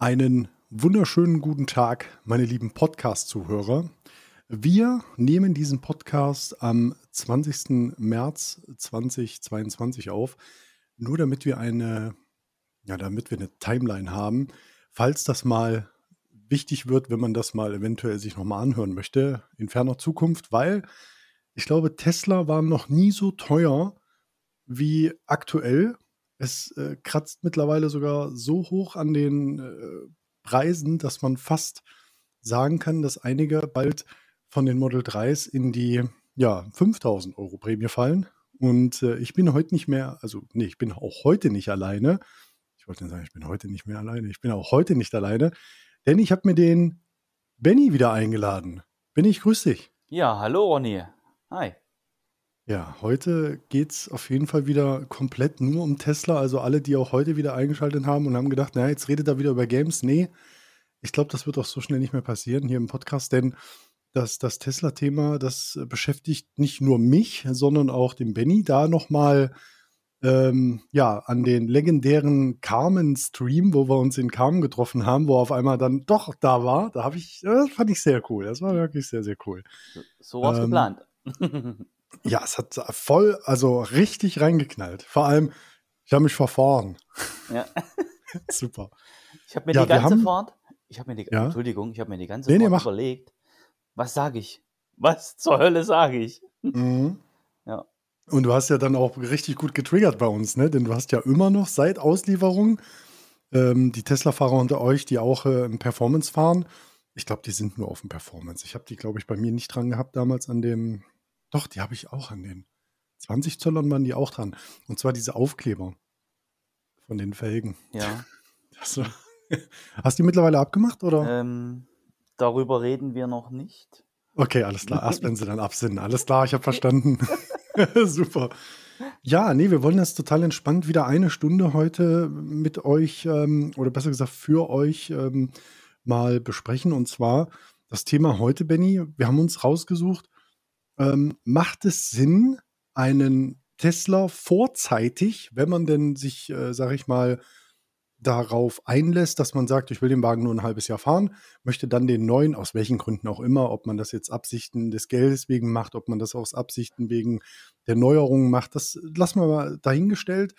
Einen wunderschönen guten Tag, meine lieben Podcast-Zuhörer. Wir nehmen diesen Podcast am 20. März 2022 auf, nur damit wir eine, ja, damit wir eine Timeline haben, falls das mal wichtig wird, wenn man das mal eventuell sich nochmal anhören möchte in ferner Zukunft, weil ich glaube, Tesla war noch nie so teuer wie aktuell. Es äh, kratzt mittlerweile sogar so hoch an den äh, Preisen, dass man fast sagen kann, dass einige bald von den Model 3s in die ja, 5000 Euro Prämie fallen. Und äh, ich bin heute nicht mehr, also nee, ich bin auch heute nicht alleine. Ich wollte sagen, ich bin heute nicht mehr alleine. Ich bin auch heute nicht alleine, denn ich habe mir den Benny wieder eingeladen. Benny, ich grüße dich. Ja, hallo Ronny. Hi. Ja, heute geht es auf jeden Fall wieder komplett nur um Tesla. Also alle, die auch heute wieder eingeschaltet haben und haben gedacht, naja, jetzt redet er wieder über Games. Nee, ich glaube, das wird auch so schnell nicht mehr passieren hier im Podcast, denn das, das Tesla-Thema, das beschäftigt nicht nur mich, sondern auch den Benny. Da nochmal ähm, ja, an den legendären Carmen-Stream, wo wir uns in Carmen getroffen haben, wo er auf einmal dann doch da war. Da habe ich, das fand ich sehr cool. Das war wirklich sehr, sehr cool. So was ähm, geplant. Ja, es hat voll, also richtig reingeknallt. Vor allem, ich habe mich verfahren. Ja. Super. Ich habe mir Ja, die wir ganze haben- Fahrt, ich habe mir die. Entschuldigung, ich habe mir die ganze Nee, Fahrt überlegt, was sage ich? Was zur Hölle sage ich? Mhm. Ja. Und du hast ja dann auch richtig gut getriggert bei uns, ne? Denn du hast ja immer noch seit Auslieferung ähm, die Tesla-Fahrer unter euch, die auch äh, im Performance fahren. Ich glaube, die sind nur auf dem Performance. Ich habe die, glaube ich, bei mir nicht dran gehabt damals an dem. Doch, die habe ich auch an den 20 Zöllern waren die auch dran. Und zwar diese Aufkleber von den Felgen. Ja. Das, hast du die mittlerweile abgemacht oder? ähm, darüber reden wir noch nicht. Okay, alles klar. Erst wenn sie dann absinnen. Alles klar, ich habe verstanden. Super. Ja, nee, wir wollen das total entspannt wieder eine Stunde heute mit euch ähm, oder besser gesagt für euch ähm, mal besprechen. Und zwar das Thema heute, Benny. Wir haben uns rausgesucht, ähm, macht es Sinn, einen Tesla vorzeitig, wenn man denn sich, äh, sag ich mal, darauf einlässt, dass man sagt, ich will den Wagen nur ein halbes Jahr fahren, möchte dann den neuen, aus welchen Gründen auch immer, ob man das jetzt Absichten des Geldes wegen macht, ob man das aus Absichten wegen der Neuerungen macht, das lassen wir mal dahingestellt.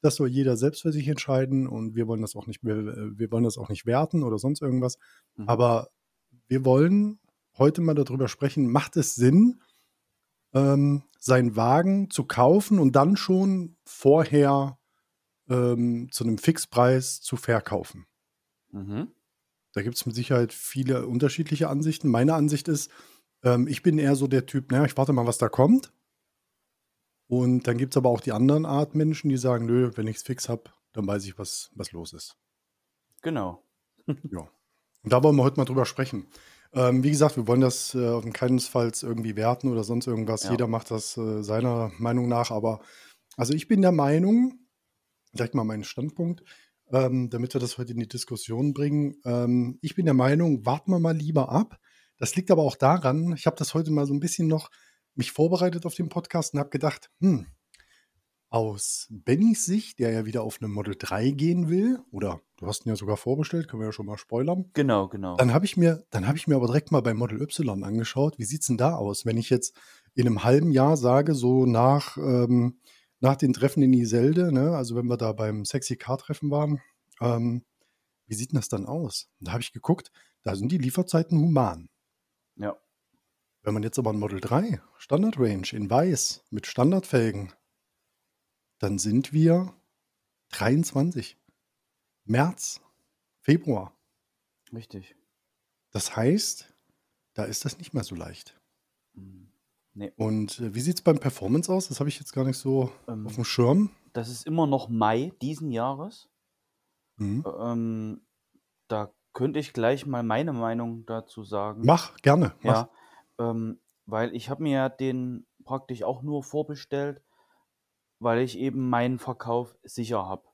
Das soll jeder selbst für sich entscheiden und wir wollen das auch nicht, wir, wir wollen das auch nicht werten oder sonst irgendwas. Mhm. Aber wir wollen heute mal darüber sprechen, macht es Sinn, ähm, seinen Wagen zu kaufen und dann schon vorher ähm, zu einem Fixpreis zu verkaufen? Mhm. Da gibt es mit Sicherheit viele unterschiedliche Ansichten. Meine Ansicht ist, ähm, ich bin eher so der Typ, naja, ich warte mal, was da kommt. Und dann gibt es aber auch die anderen Art Menschen, die sagen, nö, wenn ich es fix habe, dann weiß ich, was, was los ist. Genau. Ja. Und da wollen wir heute mal drüber sprechen. Ähm, wie gesagt, wir wollen das äh, keinesfalls irgendwie werten oder sonst irgendwas. Ja. Jeder macht das äh, seiner Meinung nach. Aber also ich bin der Meinung, direkt mal meinen Standpunkt, ähm, damit wir das heute in die Diskussion bringen. Ähm, ich bin der Meinung, warten wir mal lieber ab. Das liegt aber auch daran, ich habe das heute mal so ein bisschen noch mich vorbereitet auf den Podcast und habe gedacht, hm, aus Bennys Sicht, der ja wieder auf eine Model 3 gehen will, oder du hast ihn ja sogar vorbestellt, können wir ja schon mal spoilern. Genau, genau. Dann habe ich mir, dann habe ich mir aber direkt mal bei Model Y angeschaut, wie sieht's denn da aus, wenn ich jetzt in einem halben Jahr sage, so nach, ähm, nach den Treffen in Iselde, ne, also wenn wir da beim Sexy Car Treffen waren, ähm, wie sieht denn das dann aus? Und da habe ich geguckt, da sind die Lieferzeiten human. ja. Wenn man jetzt aber ein Model 3 Standard Range in weiß mit Standardfelgen, dann sind wir 23. März, Februar. Richtig. Das heißt, da ist das nicht mehr so leicht. Mhm. Nee. Und äh, wie sieht es beim Performance aus? Das habe ich jetzt gar nicht so Ähm, auf dem Schirm. das ist immer noch Mai diesen Jahres. Mhm. Ähm, da könnte ich gleich mal meine Meinung dazu sagen. Mach, gerne. Mach. Ja, ähm, weil ich habe mir ja den praktisch auch nur vorbestellt, weil ich eben meinen Verkauf sicher habe.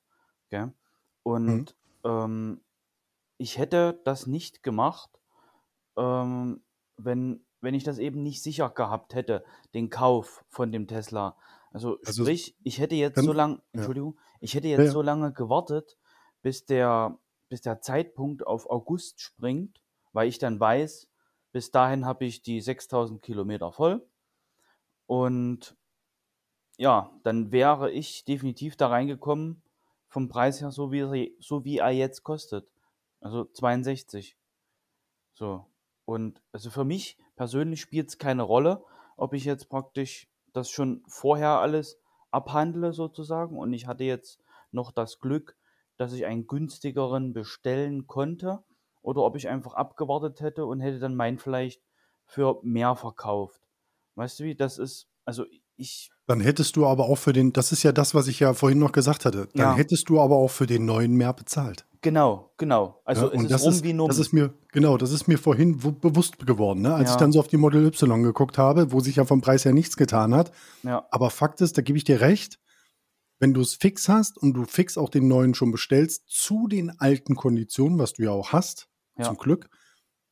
Und ähm, ich hätte das nicht gemacht, ähm, wenn, wenn ich das eben nicht sicher gehabt hätte, den Kauf von dem Tesla. Also, Also, sprich, ich hätte jetzt kann- so lange, ja. Entschuldigung, ich hätte Ja, jetzt ja. so lange gewartet, bis der, bis der Zeitpunkt auf August springt, weil ich dann weiß, bis dahin habe ich die 6000 Kilometer voll. Und ja, dann wäre ich definitiv da reingekommen, vom Preis her, so wie, er, so wie er jetzt kostet. Also 62. So. Und also für mich persönlich spielt es keine Rolle, ob ich jetzt praktisch das schon vorher alles abhandle sozusagen. Und ich hatte jetzt noch das Glück, dass ich einen günstigeren bestellen konnte. Oder ob ich einfach abgewartet hätte und hätte dann mein vielleicht für mehr verkauft. Weißt du wie, das ist, also ich. Dann hättest du aber auch für den, das ist ja das, was ich ja vorhin noch gesagt hatte, dann ja. hättest du aber auch für den neuen mehr bezahlt. Genau, genau. Also ja, und das ist, das ist mir, genau, das ist mir vorhin bewusst geworden, ne? als ja. ich dann so auf die Model Y geguckt habe, wo sich ja vom Preis her nichts getan hat. Ja. Aber Fakt ist, da gebe ich dir recht, wenn du es fix hast und du fix auch den neuen schon bestellst, zu den alten Konditionen, was du ja auch hast, zum Glück.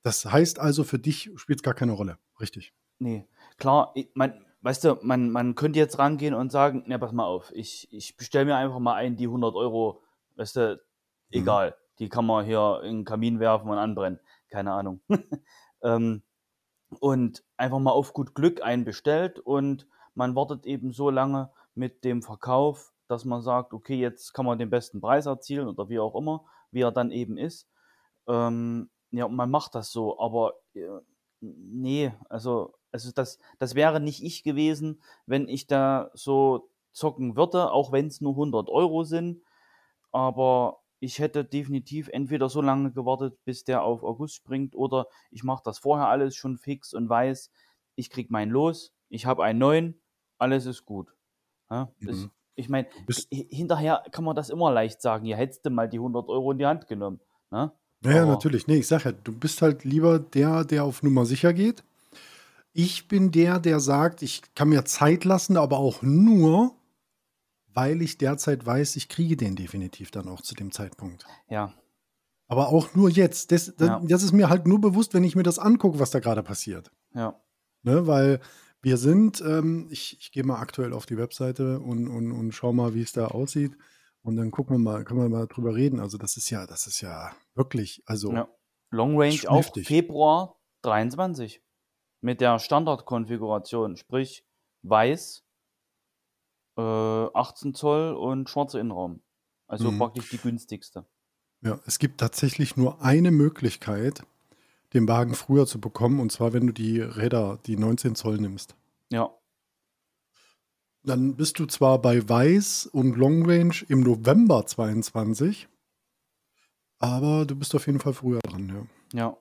Das heißt also, für dich spielt es gar keine Rolle, richtig? Nee, klar, ich, mein, weißt du, man, man könnte jetzt rangehen und sagen, ne, pass mal auf, ich, ich bestelle mir einfach mal ein, die 100 Euro, weißt du, mhm. egal, mhm. die kann man hier in den Kamin werfen und anbrennen, keine Ahnung. ähm, und einfach mal auf gut Glück einen bestellt und man wartet eben so lange mit dem Verkauf, dass man sagt, okay, jetzt kann man den besten Preis erzielen oder wie auch immer, wie er dann eben ist. Ähm, ja, man macht das so, aber äh, nee, also also das, das wäre nicht ich gewesen, wenn ich da so zocken würde, auch wenn es nur 100 Euro sind. Aber ich hätte definitiv entweder so lange gewartet, bis der auf August springt, oder ich mache das vorher alles schon fix und weiß, ich krieg mein Los, ich habe einen neuen, alles ist gut. Ja, das, mhm. Ich meine, hinterher kann man das immer leicht sagen, ihr hättest mal die 100 Euro in die Hand genommen. Ne? Ja, natürlich. Nee, ich sag ja, du bist halt lieber der, der auf Nummer sicher geht ich bin der, der sagt, ich kann mir Zeit lassen, aber auch nur, weil ich derzeit weiß, ich kriege den definitiv dann auch zu dem Zeitpunkt. Ja. Aber auch nur jetzt. Das, das, ja. das ist mir halt nur bewusst, wenn ich mir das angucke, was da gerade passiert. Ja. Ne, weil wir sind, ähm, ich, ich gehe mal aktuell auf die Webseite und, und, und schau mal, wie es da aussieht. Und dann gucken wir mal, können wir mal drüber reden. Also, das ist ja, das ist ja wirklich, also. Ja. Long Range auch Februar 23 mit der Standardkonfiguration, sprich weiß, äh, 18 Zoll und schwarzer Innenraum. Also mhm. praktisch die günstigste. Ja, es gibt tatsächlich nur eine Möglichkeit, den Wagen früher zu bekommen, und zwar, wenn du die Räder, die 19 Zoll nimmst. Ja. Dann bist du zwar bei Weiß und Long Range im November 22, aber du bist auf jeden Fall früher dran, ja. Ja.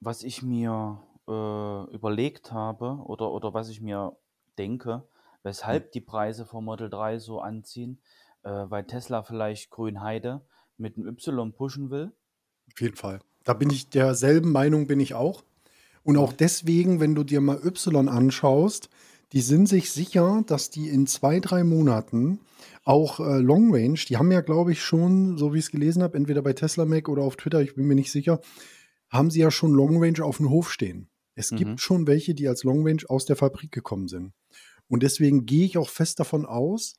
Was ich mir äh, überlegt habe oder, oder was ich mir denke, weshalb die Preise vom Model 3 so anziehen, äh, weil Tesla vielleicht Grünheide mit einem Y pushen will. Auf jeden Fall. Da bin ich derselben Meinung bin ich auch. Und auch deswegen, wenn du dir mal Y anschaust, die sind sich sicher, dass die in zwei, drei Monaten auch äh, Long Range, die haben ja, glaube ich, schon, so wie ich es gelesen habe, entweder bei Tesla Mac oder auf Twitter, ich bin mir nicht sicher, haben sie ja schon Long Range auf dem Hof stehen. Es mhm. gibt schon welche, die als Long Range aus der Fabrik gekommen sind. Und deswegen gehe ich auch fest davon aus,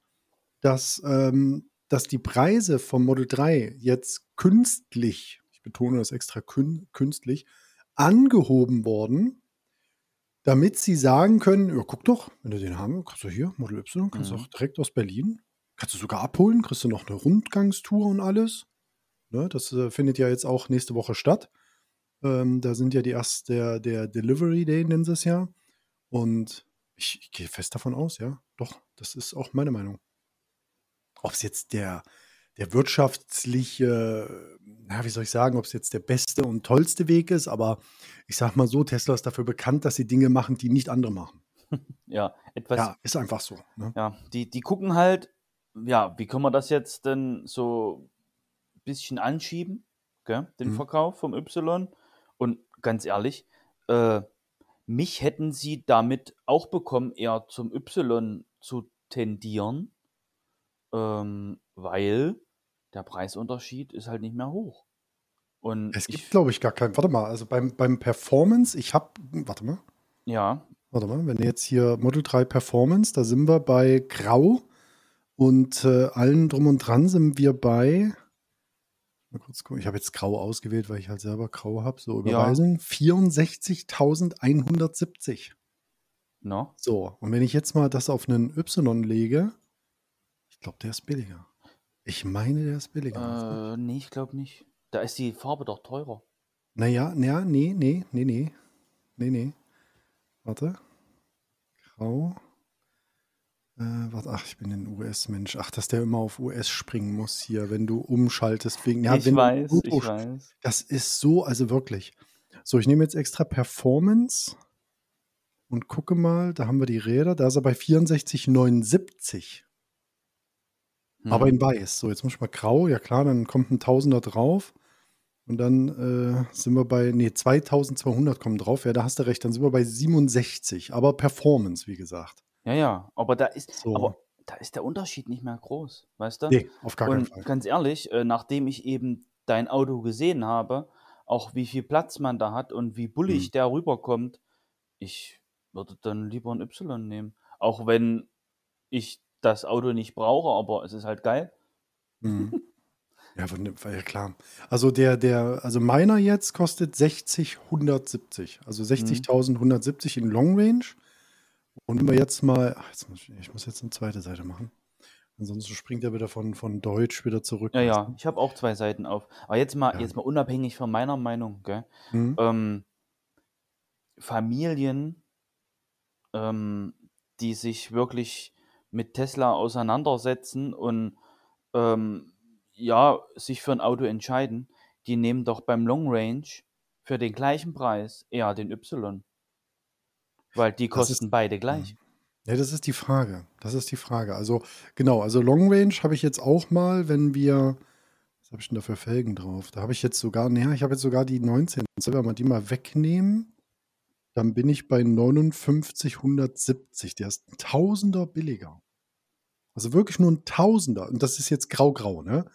dass, ähm, dass die Preise vom Model 3 jetzt künstlich, ich betone das extra kün künstlich, angehoben worden, damit sie sagen können, ja, guck doch, wenn du den haben, kannst du hier, Model Y, kannst du mhm. auch direkt aus Berlin, kannst du sogar abholen, kriegst du noch eine Rundgangstour und alles. Ne, das äh, findet ja jetzt auch nächste Woche statt. Ähm, da sind ja die erst der, der Delivery Day, nennen sie es ja. Und ich, ich gehe fest davon aus, ja. Doch, das ist auch meine Meinung. Ob es jetzt der, der wirtschaftliche, na, wie soll ich sagen, ob es jetzt der beste und tollste Weg ist, aber ich sag mal so, Tesla ist dafür bekannt, dass sie Dinge machen, die nicht andere machen. Ja, etwas. Ja, ist einfach so. Ne? Ja, die, die gucken halt, ja, wie können wir das jetzt denn so ein bisschen anschieben, gell, den mhm. Verkauf vom Y? Und ganz ehrlich, äh, mich hätten sie damit auch bekommen, eher zum Y zu tendieren, ähm, weil der Preisunterschied ist halt nicht mehr hoch. Und es gibt, glaube ich, gar keinen. Warte mal, also beim, beim Performance, ich habe, warte mal. Ja. Warte mal, wenn jetzt hier Model 3 Performance, da sind wir bei Grau und äh, allen drum und dran sind wir bei mal kurz gucken. Ich habe jetzt grau ausgewählt, weil ich halt selber grau habe. So, Ja. Überweisung 64.170. No? So, und wenn ich jetzt mal das auf einen Y lege, ich glaube, der ist billiger. Ich meine, der ist billiger. Äh, nee, ich glaube nicht. Da ist die Farbe doch teurer. Naja, naja, nee, nee, nee, nee. Nee, nee. Warte. Grau. Äh, warte, ach, ich bin ein US-Mensch. Ach, dass der immer auf US springen muss hier, wenn du umschaltest wegen. Ja, ich weiß, ich weiß. Das ist so, also wirklich. So, ich nehme jetzt extra Performance und gucke mal, da haben wir die Räder, da ist er bei 64,79. Aber Hm. in weiß. So, jetzt muss ich mal grau, ja klar, dann kommt ein Tausender drauf. Und dann äh, sind wir bei, nee, 2200 kommen drauf. Ja, da hast du recht, dann sind wir bei 67. Aber Performance, wie gesagt. Ja, ja, aber da ist, So. aber da ist der Unterschied nicht mehr groß, weißt du? Nee, auf gar keinen Und Fall. ganz ehrlich, äh, nachdem ich eben dein Auto gesehen habe, auch wie viel Platz man da hat und wie bullig Mhm. der rüberkommt, ich würde dann lieber ein Y nehmen. Auch wenn ich das Auto nicht brauche, aber es ist halt geil. Mhm. Ja, von ja, klar. Also der, der, also meiner jetzt kostet 60,170. Also Mhm. 60.170 in Long Range. Und wenn wir jetzt mal, ach, jetzt muss ich, ich muss jetzt eine zweite Seite machen. Ansonsten springt er wieder von, von Deutsch wieder zurück. Ja, ja, ich habe auch zwei Seiten auf. Aber jetzt mal, Ja. jetzt mal unabhängig von meiner Meinung, gell? Mhm. ähm, Familien, ähm, die sich wirklich mit Tesla auseinandersetzen und ähm, ja, sich für ein Auto entscheiden, die nehmen doch beim Long Range für den gleichen Preis eher den Y. Weil die Das ist- kosten beide gleich. Ja, das ist die Frage. Das ist die Frage. Also, genau, also Long Range habe ich jetzt auch mal, wenn wir, was habe ich denn da für Felgen drauf? Da habe ich jetzt sogar, naja, ich habe jetzt sogar die 19. Wenn wir die mal wegnehmen, dann bin ich bei 59,170. Der ist ein Tausender billiger. Also wirklich nur ein Tausender. Und das ist jetzt grau-grau, ne?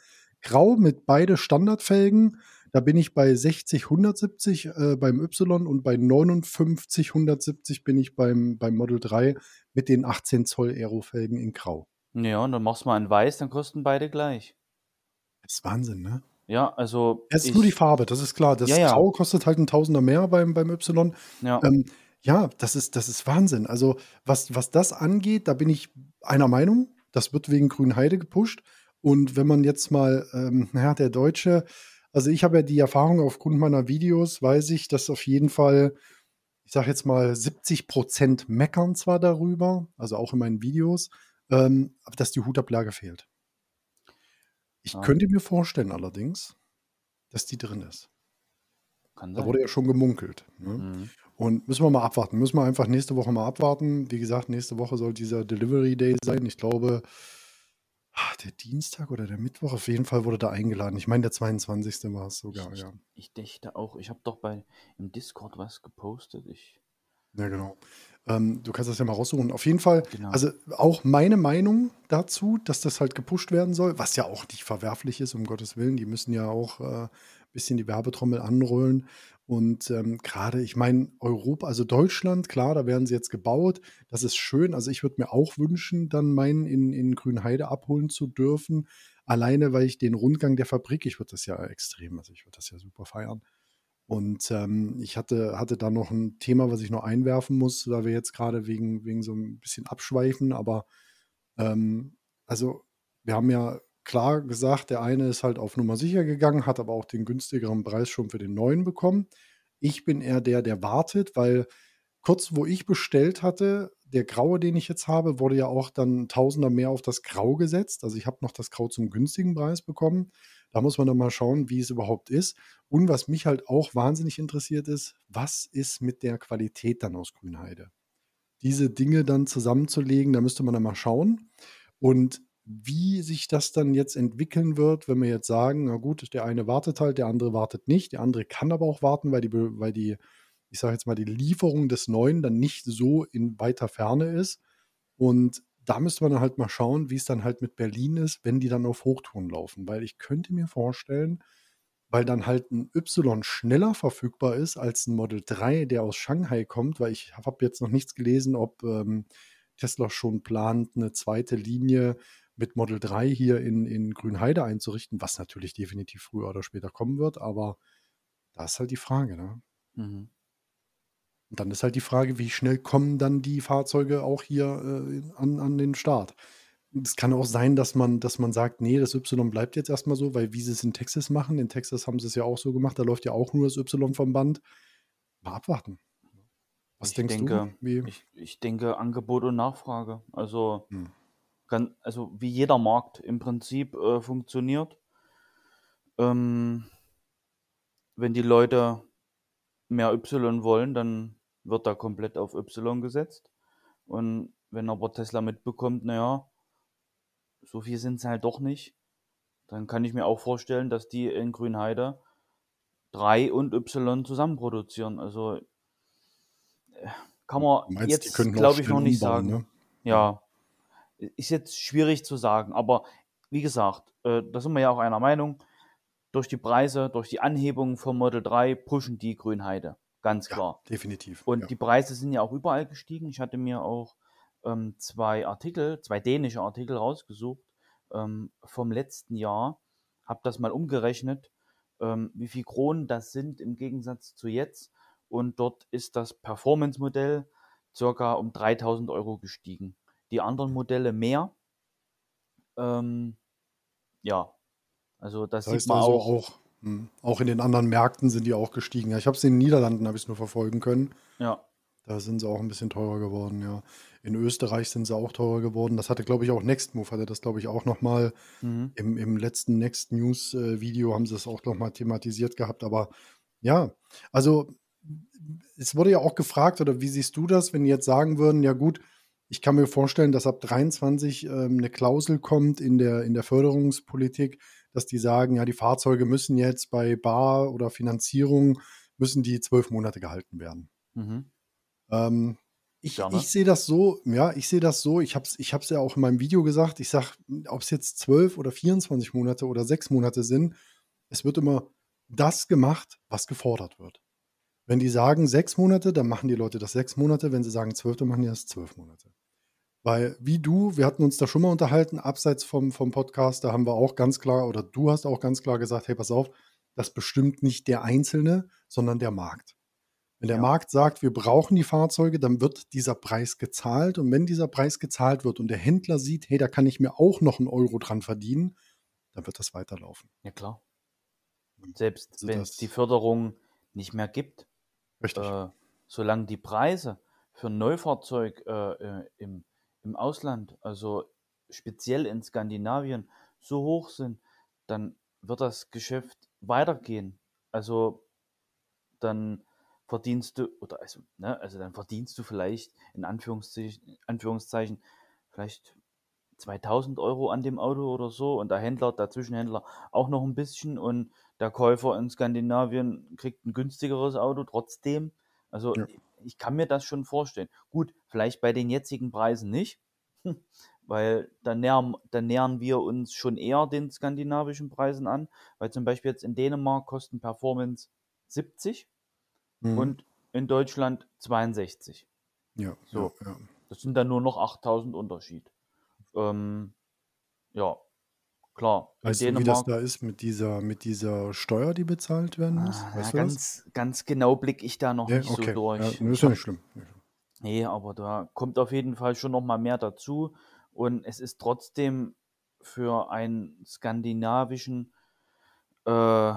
Grau mit beide Standardfelgen. Da bin ich bei 60, 170 äh, beim Y und bei 59, 170 bin ich beim, beim Model 3 mit den 18 Zoll Aerofelgen in Grau. Ja, und dann machst du mal in Weiß, dann kosten beide gleich. Das ist Wahnsinn, ne? Ja, also Es ist nur die Farbe, das ist klar. Das Ja, ja. Grau kostet halt ein Tausender mehr beim, beim Y. ja, Ähm, ja, das ist, das ist Wahnsinn. Also, was, was das angeht, da bin ich einer Meinung. Das wird wegen Grünheide gepusht. Und wenn man jetzt mal, ähm, naja, der Deutsche, also ich habe ja die Erfahrung aufgrund meiner Videos, weiß ich, dass auf jeden Fall, ich sage jetzt mal, 70 Prozent meckern zwar darüber, also auch in meinen Videos, ähm, dass die Hutablage fehlt. Ich Ja. könnte mir vorstellen allerdings, dass die drin ist. kann Da wurde ja schon gemunkelt. Ne? Mhm. Und müssen wir mal abwarten. Müssen wir einfach nächste Woche mal abwarten. Wie gesagt, nächste Woche soll dieser Delivery Day sein. Ich glaube, ah, der Dienstag oder der Mittwoch. Auf jeden Fall wurde da eingeladen. Ich meine, der 22. war es sogar, Ich, ja. ich dächte auch, ich habe doch bei im Discord was gepostet. Ich, Ja, genau. Ähm, du kannst das ja mal raussuchen. Auf jeden Fall, Genau. also auch meine Meinung dazu, dass das halt gepusht werden soll, was ja auch nicht verwerflich ist, um Gottes Willen. Die müssen ja auch äh, ein bisschen die Werbetrommel anrollen. Und ähm, gerade, ich meine, Europa, also Deutschland, klar, da werden sie jetzt gebaut. Das ist schön. Also ich würde mir auch wünschen, dann meinen in, in Grünheide abholen zu dürfen. Alleine, weil ich den Rundgang der Fabrik, ich würde das ja extrem, also ich würde das ja super feiern. Und ähm, ich hatte, hatte da noch ein Thema, was ich noch einwerfen muss, da wir jetzt gerade wegen, wegen so ein bisschen abschweifen. Aber ähm, also wir haben ja klar gesagt, der eine ist halt auf Nummer sicher gegangen, hat aber auch den günstigeren Preis schon für den neuen bekommen. Ich bin eher der, der wartet, weil kurz wo ich bestellt hatte, der graue, den ich jetzt habe, wurde ja auch dann Tausender mehr auf das Grau gesetzt. Also ich habe noch das Grau zum günstigen Preis bekommen. Da muss man dann mal schauen, wie es überhaupt ist. Und was mich halt auch wahnsinnig interessiert ist, was ist mit der Qualität dann aus Grünheide? Diese Dinge dann zusammenzulegen, da müsste man dann mal schauen. Und wie sich das dann jetzt entwickeln wird, wenn wir jetzt sagen, na gut, der eine wartet halt, der andere wartet nicht, der andere kann aber auch warten, weil die, weil die ich sage jetzt mal, die Lieferung des Neuen dann nicht so in weiter Ferne ist. Und da müsste man halt mal schauen, wie es dann halt mit Berlin ist, wenn die dann auf Hochtouren laufen. Weil ich könnte mir vorstellen, weil dann halt ein Y schneller verfügbar ist als ein Model 3, der aus Shanghai kommt, weil ich habe jetzt noch nichts gelesen, ob ähm, Tesla schon plant, eine zweite Linie mit Model 3 hier in, in Grünheide einzurichten, was natürlich definitiv früher oder später kommen wird, aber da ist halt die Frage, ne? Mhm. Und dann ist halt die Frage, wie schnell kommen dann die Fahrzeuge auch hier äh, an, an den Start? Es kann auch sein, dass man, dass man sagt, nee, das Y bleibt jetzt erstmal so, weil wie sie es in Texas machen, in Texas haben sie es ja auch so gemacht, da läuft ja auch nur das Y vom Band. Mal abwarten. Was ich denkst denke, du? Ich, ich denke Angebot und Nachfrage. Also, hm. Kann, also wie jeder Markt im Prinzip äh, funktioniert. Ähm, wenn die Leute mehr Y wollen, dann wird da komplett auf Y gesetzt. Und wenn aber Tesla mitbekommt, naja, so viel sind es halt doch nicht, dann kann ich mir auch vorstellen, dass die in Grünheide 3 und Y zusammen produzieren. Also äh, kann man meinst, jetzt, glaube ich, noch nicht sagen. Ne? Ja, ist jetzt schwierig zu sagen, aber wie gesagt, äh, da sind wir ja auch einer Meinung. Durch die Preise, durch die Anhebung vom Model 3 pushen die Grünheide. Ganz klar. Ja, definitiv. Und ja. die Preise sind ja auch überall gestiegen. Ich hatte mir auch ähm, zwei Artikel, zwei dänische Artikel rausgesucht ähm, vom letzten Jahr, habe das mal umgerechnet, ähm, wie viel Kronen das sind im Gegensatz zu jetzt. Und dort ist das Performance-Modell circa um 3000 Euro gestiegen. Die anderen Modelle mehr. Ähm, ja, also das, das heißt sieht man also auch, auch hm. Auch in den anderen Märkten sind die auch gestiegen. Ja, ich habe es in den Niederlanden, habe ich es nur verfolgen können. Ja. Da sind sie auch ein bisschen teurer geworden, ja. In Österreich sind sie auch teurer geworden. Das hatte, glaube ich, auch Nextmove, hatte das, glaube ich, auch nochmal mhm. im, im letzten Next News-Video haben sie es auch nochmal thematisiert gehabt. Aber ja, also es wurde ja auch gefragt, oder wie siehst du das, wenn die jetzt sagen würden, ja gut, ich kann mir vorstellen, dass ab 23 ähm, eine Klausel kommt in der, in der Förderungspolitik, dass die sagen, ja, die Fahrzeuge müssen jetzt bei Bar oder Finanzierung, müssen die zwölf Monate gehalten werden. Mhm. Ähm, ich, ich sehe das so, ja, ich sehe das so, ich habe es ich hab's ja auch in meinem Video gesagt, ich sage, ob es jetzt zwölf oder 24 Monate oder sechs Monate sind, es wird immer das gemacht, was gefordert wird. Wenn die sagen sechs Monate, dann machen die Leute das sechs Monate. Wenn sie sagen zwölf, dann machen die das zwölf Monate. Weil wie du, wir hatten uns da schon mal unterhalten, abseits vom, vom Podcast, da haben wir auch ganz klar, oder du hast auch ganz klar gesagt, hey, pass auf, das bestimmt nicht der Einzelne, sondern der Markt. Wenn der ja. Markt sagt, wir brauchen die Fahrzeuge, dann wird dieser Preis gezahlt. Und wenn dieser Preis gezahlt wird und der Händler sieht, hey, da kann ich mir auch noch einen Euro dran verdienen, dann wird das weiterlaufen. Ja, klar. Und selbst also wenn es die Förderung nicht mehr gibt, äh, solange die Preise für ein Neufahrzeug äh, äh im im Ausland, also speziell in Skandinavien, so hoch sind, dann wird das Geschäft weitergehen. Also dann verdienst du, oder also, ne, also dann verdienst du vielleicht in Anführungszeichen, Anführungszeichen vielleicht 2000 Euro an dem Auto oder so und der Händler, der Zwischenhändler auch noch ein bisschen und der Käufer in Skandinavien kriegt ein günstigeres Auto trotzdem. Also ja ich kann mir das schon vorstellen. Gut, vielleicht bei den jetzigen Preisen nicht, weil dann nähern, dann nähern wir uns schon eher den skandinavischen Preisen an, weil zum Beispiel jetzt in Dänemark kosten Performance 70 mhm. und in Deutschland 62. Ja, so. Ja, ja. Das sind dann nur noch 8000 Unterschied. Ähm, ja, Klar. Weißt du, wie das da ist mit dieser, mit dieser Steuer, die bezahlt werden muss? Ah, ja, ganz, ganz genau blicke ich da noch ja, nicht okay. so durch. Ja, ist ja nicht schlimm. Nee, aber da kommt auf jeden Fall schon noch mal mehr dazu. Und es ist trotzdem für einen skandinavischen äh,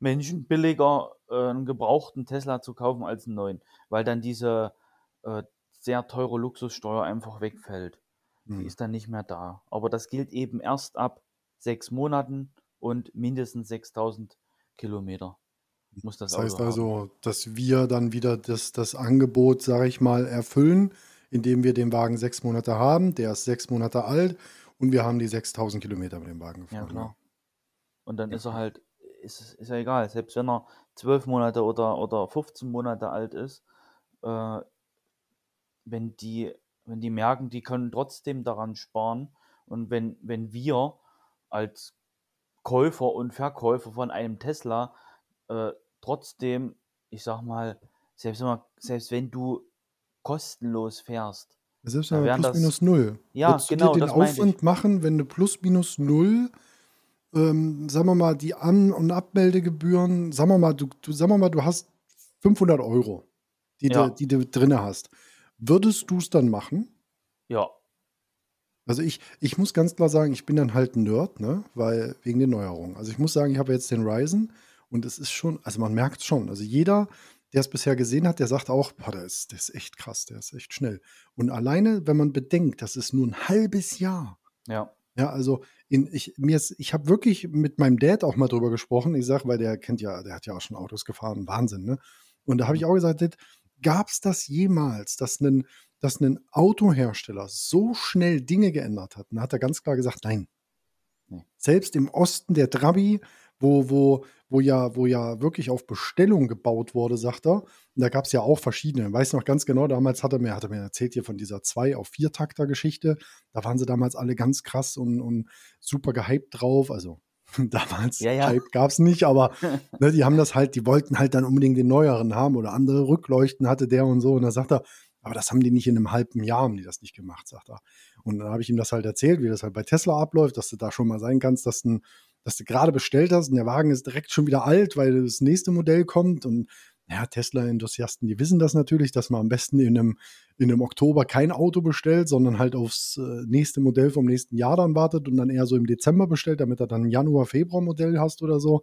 Menschen billiger, äh, einen gebrauchten Tesla zu kaufen als einen neuen, weil dann diese äh, sehr teure Luxussteuer einfach wegfällt. Hm. Die ist dann nicht mehr da. Aber das gilt eben erst ab sechs Monaten und mindestens 6000 Kilometer muss das, das heißt Auto also, haben. dass wir dann wieder das, das Angebot, sage ich mal, erfüllen, indem wir den Wagen sechs Monate haben. Der ist sechs Monate alt und wir haben die 6000 Kilometer mit dem Wagen gefahren. Ja, klar. Und dann ja. ist er halt, ist, ist ja egal, selbst wenn er zwölf Monate oder, oder 15 Monate alt ist, äh, wenn die, wenn die merken, die können trotzdem daran sparen und wenn, wenn wir als Käufer und Verkäufer von einem Tesla äh, trotzdem, ich sag mal, selbst wenn, man, selbst wenn du kostenlos fährst, Selbst wenn wären plus das minus null. ja, Würdest du dir genau, den. Aufwand machen, wenn du plus minus null, ähm, sagen wir mal, die An- und Abmeldegebühren, sagen wir mal, du, du, sagen wir mal, du hast 500 Euro, die, du, Ja, die du drinne hast. Würdest du es dann machen? ja, Also ich, ich muss ganz klar sagen, ich bin dann halt ein Nerd, ne? Weil wegen den Neuerungen. Also ich muss sagen, ich habe jetzt den Ryzen und es ist schon, also man merkt schon. Also jeder, der es bisher gesehen hat, der sagt auch, boah, der ist, der ist echt krass, der ist echt schnell. Und alleine, wenn man bedenkt, das ist nur ein halbes Jahr. ja, Ja, also in, ich, mir ist, ich habe wirklich mit meinem Dad auch mal drüber gesprochen. Ich sage, weil der kennt ja, der hat ja auch schon Autos gefahren, Wahnsinn, ne? Und da habe ich auch gesagt, gab es das jemals, dass ein, dass ein Autohersteller so schnell Dinge geändert hat? Und da hat er ganz klar gesagt, nein. nee. Selbst im Osten der Trabi, wo, wo, wo, ja, wo ja wirklich auf Bestellung gebaut wurde, sagt er. Und da gab es ja auch verschiedene. Ich weiß noch ganz genau, damals hat er mir, hat er mir erzählt hier von dieser 2 auf 4 Takter Geschichte. Da waren sie damals alle ganz krass und, und super gehypt drauf. Also damals Ja, ja. Hype gab es nicht, aber ne, die haben das halt, die wollten halt dann unbedingt den neueren haben oder andere Rückleuchten hatte der und so. Und da sagt er, aber das haben die nicht in einem halben Jahr, haben die das nicht gemacht, sagt er. Und dann habe ich ihm das halt erzählt, wie das halt bei Tesla abläuft, dass du da schon mal sein kannst, dass, ein, dass du gerade bestellt hast und der Wagen ist direkt schon wieder alt, weil das nächste Modell kommt. Und ja, Tesla-Enthusiasten, die wissen das natürlich, dass man am besten in einem, in einem Oktober kein Auto bestellt, sondern halt aufs äh, nächste Modell vom nächsten Jahr dann wartet und dann eher so im Dezember bestellt, damit er dann ein Januar, Februar Modell hast oder so.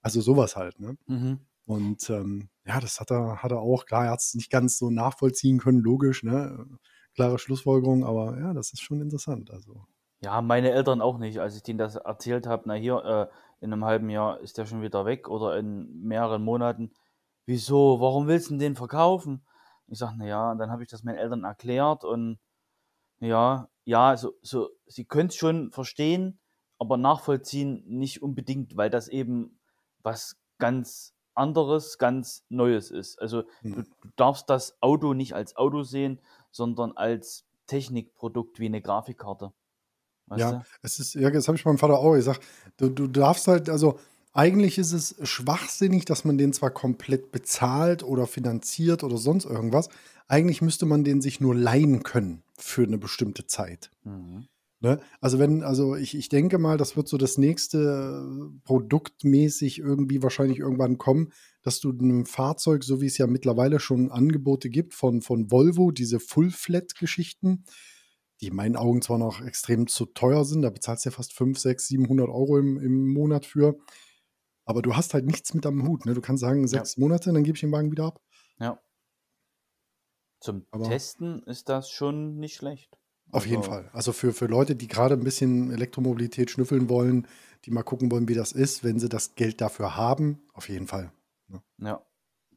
Also sowas halt, ne? Mhm. Und ähm, ja, das hat er, hat er auch, klar, er hat es nicht ganz so nachvollziehen können, logisch, ne? Klare Schlussfolgerung, aber ja, das ist schon interessant. Also, Ja, meine Eltern auch nicht. Als ich denen das erzählt habe, na hier, äh, in einem halben Jahr ist der schon wieder weg oder in mehreren Monaten. Wieso? Warum willst du den verkaufen? Ich sage, na ja, und dann habe ich das meinen Eltern erklärt und ja, ja, so, so, sie können es schon verstehen, aber nachvollziehen nicht unbedingt, weil das eben was ganz anderes, ganz Neues ist. Also du, hm. du darfst das Auto nicht als Auto sehen, sondern als Technikprodukt wie eine Grafikkarte. Weißt Ja, du? es ist, ja, das habe ich meinem Vater auch gesagt. Du, du darfst halt, also eigentlich ist es schwachsinnig, dass man den zwar komplett bezahlt oder finanziert oder sonst irgendwas. Eigentlich müsste man den sich nur leihen können für eine bestimmte Zeit. Mhm. Ne? Also wenn, also ich, ich denke mal, das wird so das nächste äh, produktmäßig irgendwie wahrscheinlich irgendwann kommen, dass du ein Fahrzeug, so wie es ja mittlerweile schon Angebote gibt von, von Volvo, diese Full-Flat-Geschichten, die in meinen Augen zwar noch extrem zu teuer sind, da bezahlst du ja fast 5, 6, 700 Euro im, im Monat für, aber du hast halt nichts mit am Hut. Ne? Du kannst sagen, Ja, sechs Monate, dann gebe ich den Wagen wieder ab. ja. Zum Aber Testen ist das schon nicht schlecht. Auf jeden Also, Fall. Also für, für Leute, die gerade ein bisschen Elektromobilität schnüffeln wollen, die mal gucken wollen, wie das ist, wenn sie das Geld dafür haben, auf jeden Fall. Ne? ja,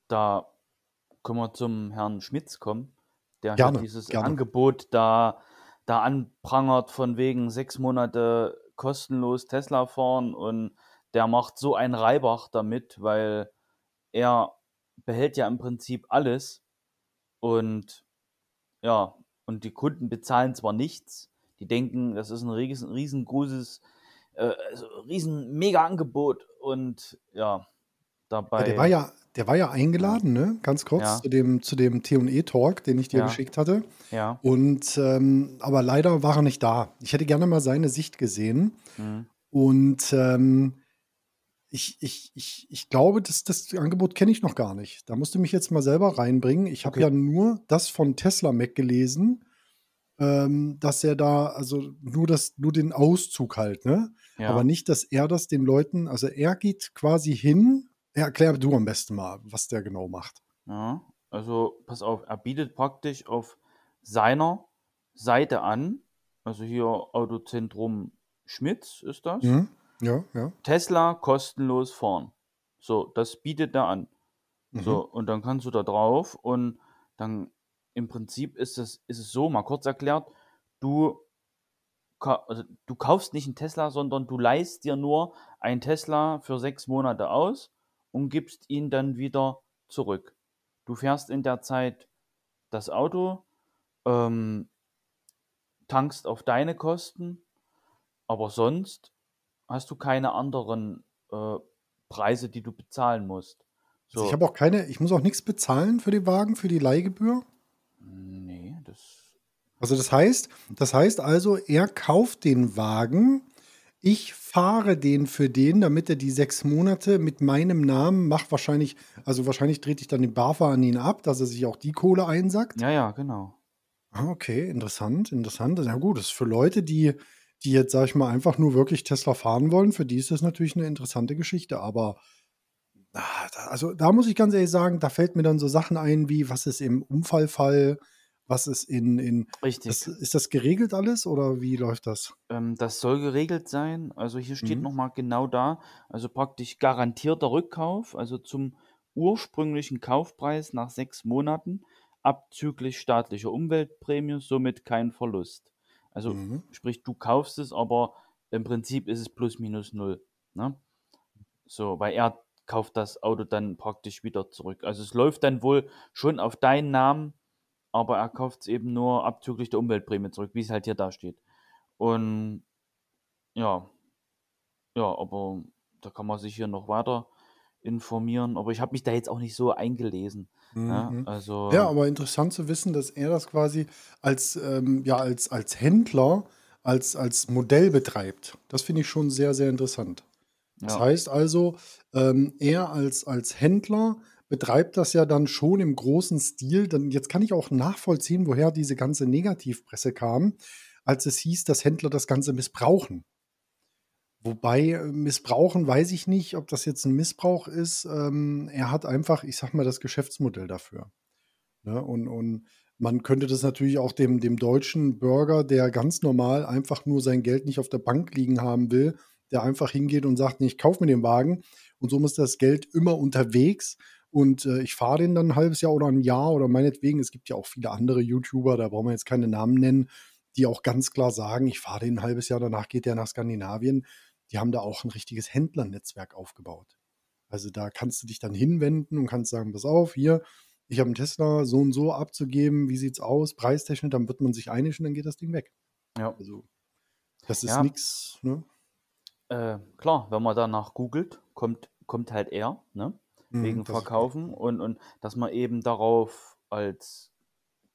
da können wir zum Herrn Schmitz kommen, der Gerne, dieses gerne. Angebot da, da anprangert von wegen sechs Monate kostenlos Tesla fahren und der macht so einen Reibach damit, weil er behält ja im Prinzip alles und ja, und die Kunden bezahlen zwar nichts, die denken, das ist ein riesen, riesengroßes, äh, also riesen Mega-Angebot und ja, Ja, der war dabei, ja, der war ja eingeladen, ne? Ganz kurz ja, zu dem, zu dem T&E-Talk, den ich dir ja, geschickt hatte. ja, Und ähm, aber leider war er nicht da. Ich hätte gerne mal seine Sicht gesehen. mhm, Und ähm, ich, ich, ich, ich glaube, das, das Angebot kenne ich noch gar nicht. Da musst du mich jetzt mal selber reinbringen. Ich habe ja okay, nur das von Tesla Mac gelesen, ähm, dass er da, also nur das, nur den Auszug halt, ne? Aber ja, nicht, dass er das den Leuten, also er geht quasi hin. Ja, erklär du am besten mal, was der genau macht. ja, also pass auf, er bietet praktisch auf seiner Seite an, also hier Autozentrum Schmitz ist das, Mhm. Ja, ja. Tesla kostenlos fahren. So, das bietet er an. Mhm. So, und dann kannst du da drauf und dann im Prinzip ist es, ist es so, mal kurz erklärt, du, also du kaufst nicht einen Tesla, sondern du leihst dir nur einen Tesla für sechs Monate aus und gibst ihn dann wieder zurück. Du fährst in der Zeit das Auto, ähm, tankst auf deine Kosten, aber sonst hast du keine anderen äh, Preise, die du bezahlen musst. Also ich So, habe auch keine, ich muss auch nichts bezahlen für den Wagen, für die Leihgebühr. nee, das Also das heißt, das heißt also, er kauft den Wagen, ich fahre den für den, damit er die sechs Monate mit meinem Namen macht. Wahrscheinlich, also wahrscheinlich trete ich dann den BAFA an ihn ab, dass er sich auch die Kohle einsackt. Ja, ja, genau. Ah, okay, interessant, interessant. Ja gut, das ist für Leute, die, die jetzt, sag ich mal, einfach nur wirklich Tesla fahren wollen, für die ist das natürlich eine interessante Geschichte. Aber da, also da muss ich ganz ehrlich sagen, da fällt mir dann so Sachen ein, wie was ist im Unfallfall, was ist in, in Richtig. das, ist das geregelt alles oder wie läuft das? Ähm, das soll geregelt sein. Also hier steht Mhm. nochmal genau da, also praktisch garantierter Rückkauf, also zum ursprünglichen Kaufpreis nach sechs Monaten, abzüglich staatlicher Umweltprämie, somit kein Verlust. Also Mhm. sprich, du kaufst es, aber im Prinzip ist es plus minus null. Ne? So, weil er kauft das Auto dann praktisch wieder zurück. Also es läuft dann wohl schon auf deinen Namen, aber er kauft es eben nur abzüglich der Umweltprämie zurück, wie es halt hier da steht. Und ja, ja, aber da kann man sich hier noch weiter informieren. Aber ich habe mich da jetzt auch nicht so eingelesen. Ja, Mhm. Ja, also, aber interessant zu wissen, dass er das quasi als, ähm, ja, als, als Händler, als, als Modell betreibt. Das finde ich schon sehr, sehr interessant. Das ja, heißt also, ähm, er als, als Händler betreibt das ja dann schon im großen Stil. Dann, jetzt kann ich auch nachvollziehen, woher diese ganze Negativpresse kam, als es hieß, dass Händler das Ganze missbrauchen. Wobei äh, missbrauchen, weiß ich nicht, ob das jetzt ein Missbrauch ist. Ähm, er hat einfach, ich sag mal, das Geschäftsmodell dafür. Ne? Und, und man könnte das natürlich auch dem, dem deutschen Bürger, der ganz normal einfach nur sein Geld nicht auf der Bank liegen haben will, der einfach hingeht und sagt, nee, ich kaufe mir den Wagen und so muss das Geld immer unterwegs und äh, ich fahre den dann ein halbes Jahr oder ein Jahr oder meinetwegen, es gibt ja auch viele andere YouTuber, da brauchen wir jetzt keine Namen nennen, die auch ganz klar sagen, ich fahre den ein halbes Jahr, danach geht der nach Skandinavien. Die haben da auch ein richtiges Händlernetzwerk aufgebaut. Also da kannst du dich dann hinwenden und kannst sagen, pass auf, hier, ich habe einen Tesla so und so abzugeben, wie sieht's aus, preistechnisch, dann wird man sich einig und dann geht das Ding weg. ja. Also das ist Ja, nichts, ne? äh, klar, wenn man danach googelt, kommt, kommt halt er, ne? Mhm, Wegen Verkaufen und, und dass man eben darauf als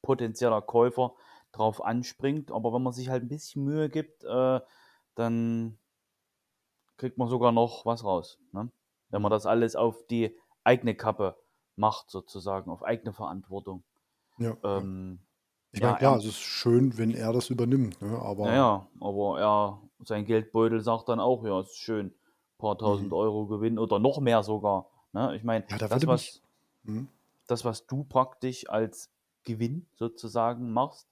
potenzieller Käufer drauf anspringt. Aber wenn man sich halt ein bisschen Mühe gibt, äh, dann kriegt man sogar noch was raus. Ne? Wenn man das alles auf die eigene Kappe macht, sozusagen, auf eigene Verantwortung. ja, ja. Ähm, Ich ja, meine, klar, er, es ist schön, wenn er das übernimmt, ne? Aber naja, aber er, sein Geldbeutel sagt dann auch, ja, ist schön, ein paar tausend mhm. Euro Gewinn oder noch mehr sogar. Ne? Ich meine, ja, da das, was, Mhm. das, was du praktisch als Gewinn sozusagen machst,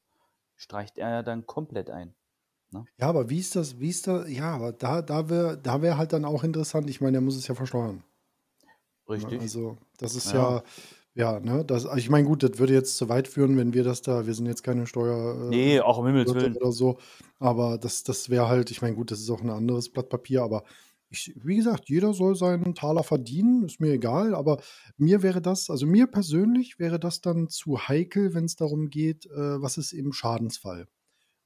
streicht er ja dann komplett ein. Ne? Ja, aber wie ist das, wie ist da, ja, aber da, da wäre da wär halt dann auch interessant, ich meine, er muss es ja versteuern. Ne? Richtig? Also, das ist Ja. ja, ja, ne, das, ich meine, gut, das würde jetzt zu weit führen, wenn wir das da, wir sind jetzt keine Steuer, äh, Nee, auch um Himmels Willen. oder so, aber das, das wäre halt, ich meine, gut, das ist auch ein anderes Blatt Papier, aber ich, wie gesagt, jeder soll seinen Taler verdienen, ist mir egal, aber mir wäre das, also mir persönlich wäre das dann zu heikel, wenn es darum geht, äh, was ist im Schadensfall.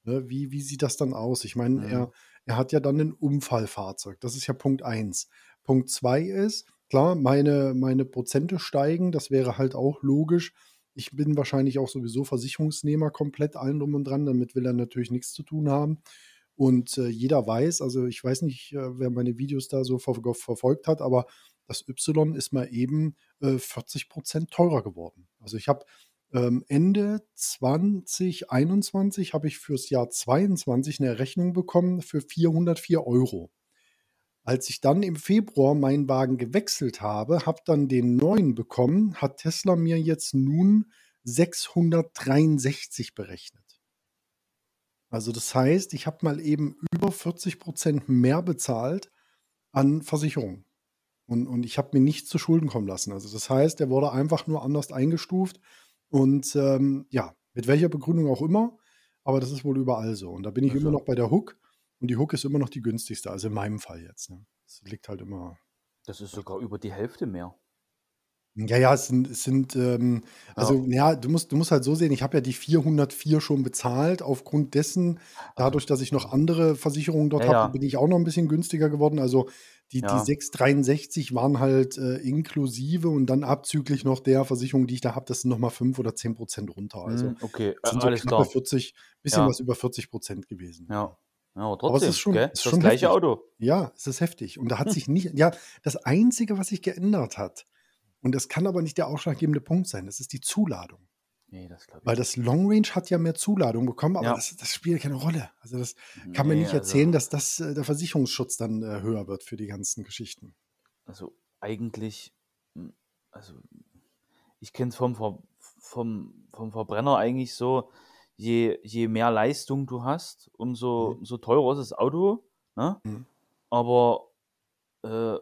Ne, wie, wie sieht das dann aus? Ich meine, Mhm. er, er hat ja dann ein Unfallfahrzeug. Das ist ja Punkt eins. Punkt zwei ist, klar, meine, meine Prozente steigen, das wäre halt auch logisch. Ich bin wahrscheinlich auch sowieso Versicherungsnehmer komplett allen drum und dran, damit will er natürlich nichts zu tun haben. Und äh, jeder weiß, also ich weiß nicht, äh, wer meine Videos da so ver verfolgt hat, aber das Y ist mal eben äh, 40 Prozent teurer geworden. Also ich habe ähm, Ende 2021 habe ich fürs Jahr 22 eine Rechnung bekommen für 404 Euro. Als ich dann im Februar meinen Wagen gewechselt habe, habe dann den neuen bekommen, hat Tesla mir jetzt nun 663 berechnet. Also das heißt, ich habe mal eben über 40 Prozent mehr bezahlt an Versicherung. Und, und ich habe mir nichts zu Schulden kommen lassen. Also das heißt, er wurde einfach nur anders eingestuft. Und ähm, ja, mit welcher Begründung auch immer, aber das ist wohl überall so. Und da bin ich immer Also, noch bei der Hook und die Hook ist immer noch die günstigste, also in meinem Fall jetzt. Ne? Das liegt halt immer. das ist sogar über die Hälfte mehr. Ja, ja, es sind, es sind ähm, also Ja, ja, du musst, du musst halt so sehen, ich habe ja die 404 schon bezahlt. Aufgrund dessen, also, dadurch, dass ich noch andere Versicherungen dort ja, habe, ja, bin ich auch noch ein bisschen günstiger geworden. Also Die, die Ja. 663 waren halt äh, inklusive und dann abzüglich noch der Versicherung, die ich da habe, das sind nochmal 5 oder 10 Prozent runter. Also Hm, okay, das sind so alles knappe klar. 40, bisschen Ja. was über 40 Prozent gewesen. Ja. Ja, aber Aber es trotzdem, ist schon, gell? es ist Ist das schon gleiche heftig. Auto. Ja, es ist heftig. Und da hat Hm. sich nicht, ja, das Einzige, was sich geändert hat, und das kann aber nicht der ausschlaggebende Punkt sein, das ist die Zuladung. Nee, das glaube ich Weil das Long Range hat ja mehr Zuladung bekommen, aber Ja. das, das spielt keine Rolle. Also das kann Nee, nicht erzählen, also dass das äh, der Versicherungsschutz dann äh, höher wird für die ganzen Geschichten. also eigentlich, hm, also ich kenne es vom, vom, vom Verbrenner eigentlich so, je, je mehr Leistung du hast, umso, Mhm. umso teurer ist das Auto. Ne? Mhm. Aber äh,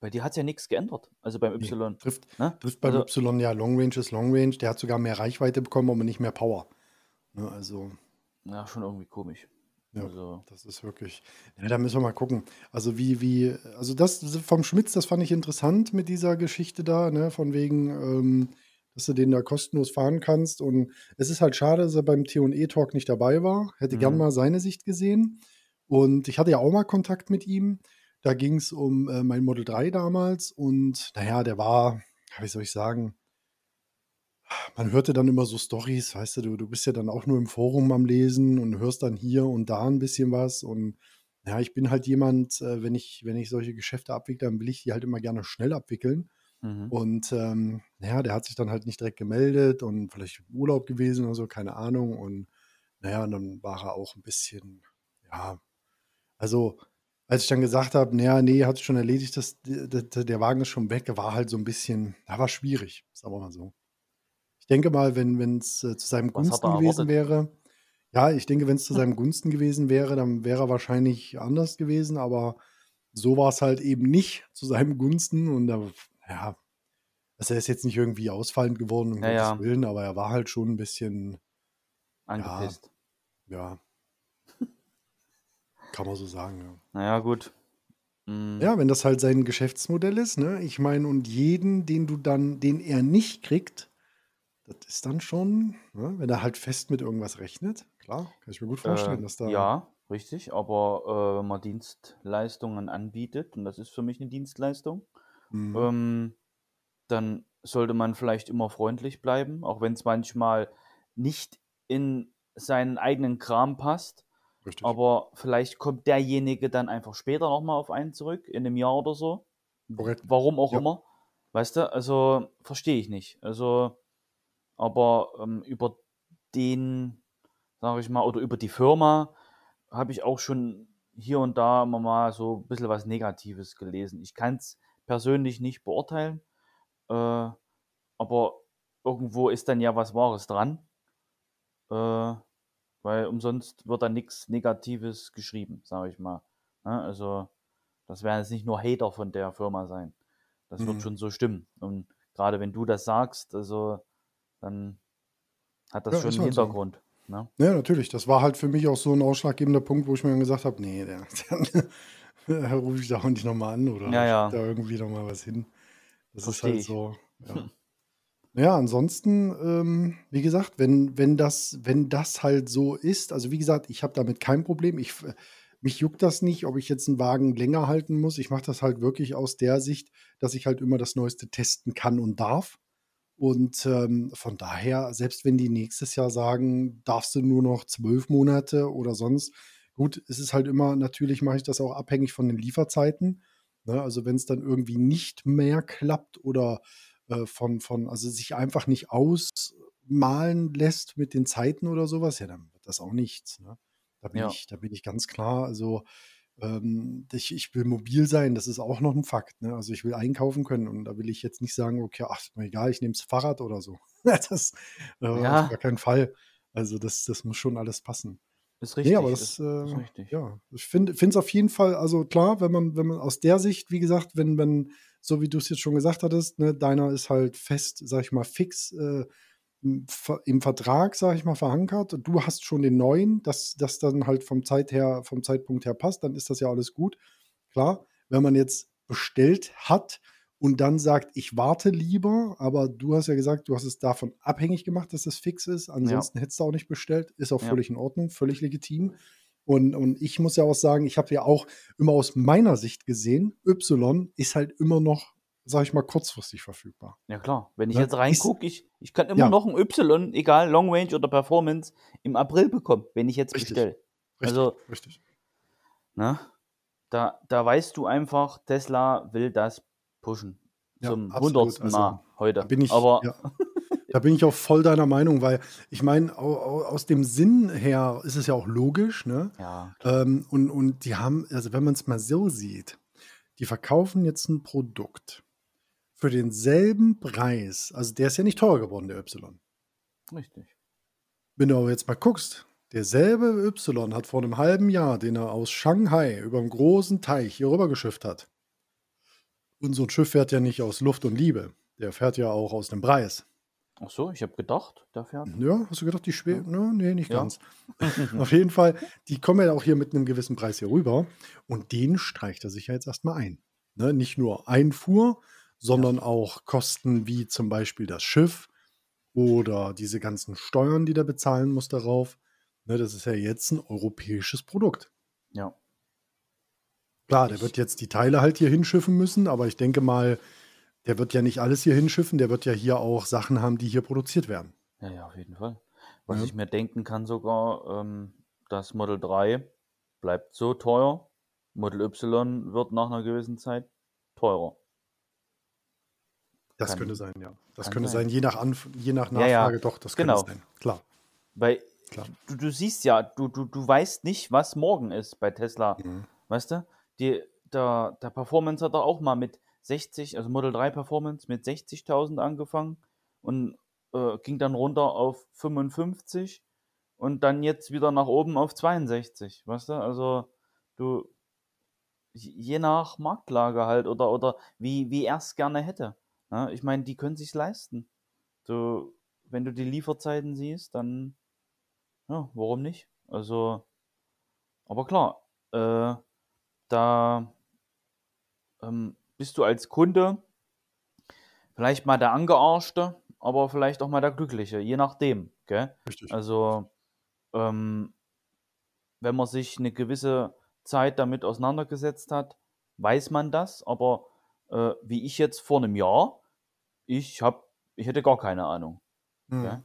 bei dir hat es ja nichts geändert. Also beim Nee, Y. trifft, Ne? trifft beim Also, Y ja Long Range ist Long Range. Der hat sogar mehr Reichweite bekommen, aber nicht mehr Power. Ne, also, ja, schon irgendwie komisch. ja, Also, das ist wirklich. Ja, da müssen wir mal gucken. Also, wie, wie, also das vom Schmitz, das fand ich interessant mit dieser Geschichte da, ne, von wegen, ähm, dass du den da kostenlos fahren kannst. Und es ist halt schade, dass er beim TE-Talk nicht dabei war. Hätte gern mhm. mal seine Sicht gesehen. Und ich hatte ja auch mal Kontakt mit ihm. Da ging es um äh, mein Model 3 damals. Und naja, der war, wie soll ich sagen, man hörte dann immer so Stories, weißt du, du, du bist ja dann auch nur im Forum am Lesen und hörst dann hier und da ein bisschen was. Und ja, ich bin halt jemand, äh, wenn ich, wenn ich solche Geschäfte abwickle, dann will ich die halt immer gerne schnell abwickeln. Mhm. Und ähm, naja, der hat sich dann halt nicht direkt gemeldet und vielleicht im Urlaub gewesen oder so, keine Ahnung. Und naja, und dann war er auch ein bisschen, ja, also als ich dann gesagt habe, naja, nee, hat sich schon erledigt, das, der, der Wagen ist schon weg, war halt so ein bisschen, da war schwierig, sagen wir mal so. Ich denke mal, wenn es äh, zu seinem Was Gunsten gewesen wäre, ja, ich denke, wenn es zu seinem Gunsten gewesen wäre, dann wäre er wahrscheinlich anders gewesen, aber so war es halt eben nicht zu seinem Gunsten und da, ja, also er ist jetzt nicht irgendwie ausfallend geworden, um Ja, Gottes ja, Willen, aber er war halt schon ein bisschen, ja, angepisst. ja, kann man so sagen, ja. Naja, gut. Mhm. Ja, wenn das halt sein Geschäftsmodell ist, ne? Ich meine, und jeden, den du dann, den er nicht kriegt, das ist dann schon, ne? Wenn er halt fest mit irgendwas rechnet, klar, kann ich mir gut vorstellen, Äh, dass da, ja, richtig, aber äh, wenn man Dienstleistungen anbietet, und das ist für mich eine Dienstleistung, Mhm. ähm, dann sollte man vielleicht immer freundlich bleiben, auch wenn es manchmal nicht in seinen eigenen Kram passt. Richtig. Aber vielleicht kommt derjenige dann einfach später nochmal auf einen zurück, in einem Jahr oder so. Korrekt. Warum auch Ja. immer. Weißt du, also verstehe ich nicht. Also, aber ähm, über den, sage ich mal, oder über die Firma habe ich auch schon hier und da immer mal so ein bisschen was Negatives gelesen. Ich kann es persönlich nicht beurteilen, äh, aber irgendwo ist dann ja was Wahres dran, äh, weil umsonst wird da nichts Negatives geschrieben, sage ich mal. Ne? Also, das werden jetzt nicht nur Hater von der Firma sein. Das wird Mhm. schon so stimmen. Und gerade wenn du das sagst, also, dann hat das Ja, schon ist einen halt so. Hintergrund. Ne? Ja, natürlich. Das war halt für mich auch so ein ausschlaggebender Punkt, wo ich mir dann gesagt habe, nee, der, dann rufe ich da auch nicht nochmal an oder Ja, ja, da irgendwie nochmal was hin. Das ist verstehe halt ich. so, ja. Ja, ansonsten, ähm, wie gesagt, wenn, wenn das, wenn das halt so ist, also wie gesagt, ich habe damit kein Problem. Ich, f- mich juckt das nicht, ob ich jetzt einen Wagen länger halten muss. Ich mache das halt wirklich aus der Sicht, dass ich halt immer das Neueste testen kann und darf. Und ähm, von daher, selbst wenn die nächstes Jahr sagen, darfst du nur noch zwölf Monate oder sonst, gut, es ist halt immer, natürlich mache ich das auch abhängig von den Lieferzeiten. Ne? Also wenn es dann irgendwie nicht mehr klappt oder äh, von, von, also sich einfach nicht ausmalen lässt mit den Zeiten oder sowas, ja, dann wird das auch nichts. Ne? Da bin Ja, ich, da bin ich ganz klar. Also ähm, ich, ich will mobil sein, das ist auch noch ein Fakt. Ne? Also ich will einkaufen können und da will ich jetzt nicht sagen, okay, ach, ist mir egal, ich nehme das Fahrrad oder so. das äh, auf ja, gar keinen Fall. Also das, das muss schon alles passen. ist Nee, aber richtig, ist, das, ist äh, richtig. ja, ich finde es auf jeden Fall, also klar, wenn man, wenn man aus der Sicht, wie gesagt, wenn, wenn, so wie du es jetzt schon gesagt hattest, ne, deiner ist halt fest, sag ich mal, fix äh, im Ver- im Vertrag, sag ich mal, verankert. Du hast schon den neuen, dass das dann halt vom Zeit her, vom Zeitpunkt her passt, dann ist das ja alles gut. Klar, wenn man jetzt bestellt hat und dann sagt, ich warte lieber, aber du hast ja gesagt, du hast es davon abhängig gemacht, dass das fix ist. Ja, Ansonsten hättest du auch nicht bestellt. Ist auch ja, völlig in Ordnung, völlig legitim. Und, und ich muss ja auch sagen, ich habe ja auch immer aus meiner Sicht gesehen, Y ist halt immer noch, sag ich mal, kurzfristig verfügbar. Ja klar, wenn ich Ne? jetzt reingucke, ich, ich kann immer Ja. noch ein Y, egal Long Range oder Performance, im April bekommen, wenn ich jetzt bestelle. Richtig, Also, richtig. ne? Da, da weißt du einfach, Tesla will das pushen. Ja, Zum hundertsten Also, Mal heute. Da bin ich, Aber ja, da bin ich auch voll deiner Meinung, weil ich meine, au- au- aus dem Sinn her ist es ja auch logisch, ne? ja, Ähm, und, und die haben, also wenn man es mal so sieht, die verkaufen jetzt ein Produkt für denselben Preis. Also der ist ja nicht teurer geworden, der Y. richtig. Wenn du aber jetzt mal guckst, derselbe Y hat vor einem halben Jahr, den er aus Shanghai über einen großen Teich hier rüber geschifft hat. Und so ein Schiff fährt ja nicht aus Luft und Liebe. Der fährt ja auch aus dem Preis. Ach so, ich habe gedacht, der fährt. Ja, hast du gedacht, die schwer? No, nee, nicht Ja. ganz. Auf jeden Fall, die kommen ja auch hier mit einem gewissen Preis hier rüber. Und den streicht er sich ja jetzt erstmal ein. Ne? Nicht nur Einfuhr, sondern auch Kosten wie zum Beispiel das Schiff oder diese ganzen Steuern, die der bezahlen muss darauf. Ne, das ist ja jetzt ein europäisches Produkt. Ja. Klar, der Ich- wird jetzt die Teile halt hier hinschiffen müssen, aber ich denke mal, der wird ja nicht alles hier hinschiffen, der wird ja hier auch Sachen haben, die hier produziert werden. Ja, ja, auf jeden Fall. Was Ja. ich mir denken kann sogar, ähm, das Model 3 bleibt so teuer, Model Y wird nach einer gewissen Zeit teurer. Das Kann- könnte sein, ja. Das könnte sein. sein, je nach, Anf je nach Ja, ja, Nachfrage, doch, das genau. könnte sein. Klar. Weil Klar. du, du siehst ja, du, du, du weißt nicht, was morgen ist bei Tesla. Mhm. Weißt du? Die, der, der Performance hat er auch mal mit 60, also Model 3 Performance mit 60.000 angefangen und äh, ging dann runter auf 55 und dann jetzt wieder nach oben auf 62. Weißt du? Also du, je nach Marktlage halt oder, oder wie, wie er es gerne hätte. Ja, ich meine, die können sich leisten. Du, wenn du die Lieferzeiten siehst, dann, ja, warum nicht? Also, aber klar, äh, da ähm, bist du als Kunde vielleicht mal der Angearschte, aber vielleicht auch mal der Glückliche, je nachdem, gell? Richtig. Also, ähm, wenn man sich eine gewisse Zeit damit auseinandergesetzt hat, weiß man das, aber äh, wie ich jetzt vor einem Jahr, ich hab, ich hätte gar keine Ahnung, Mhm.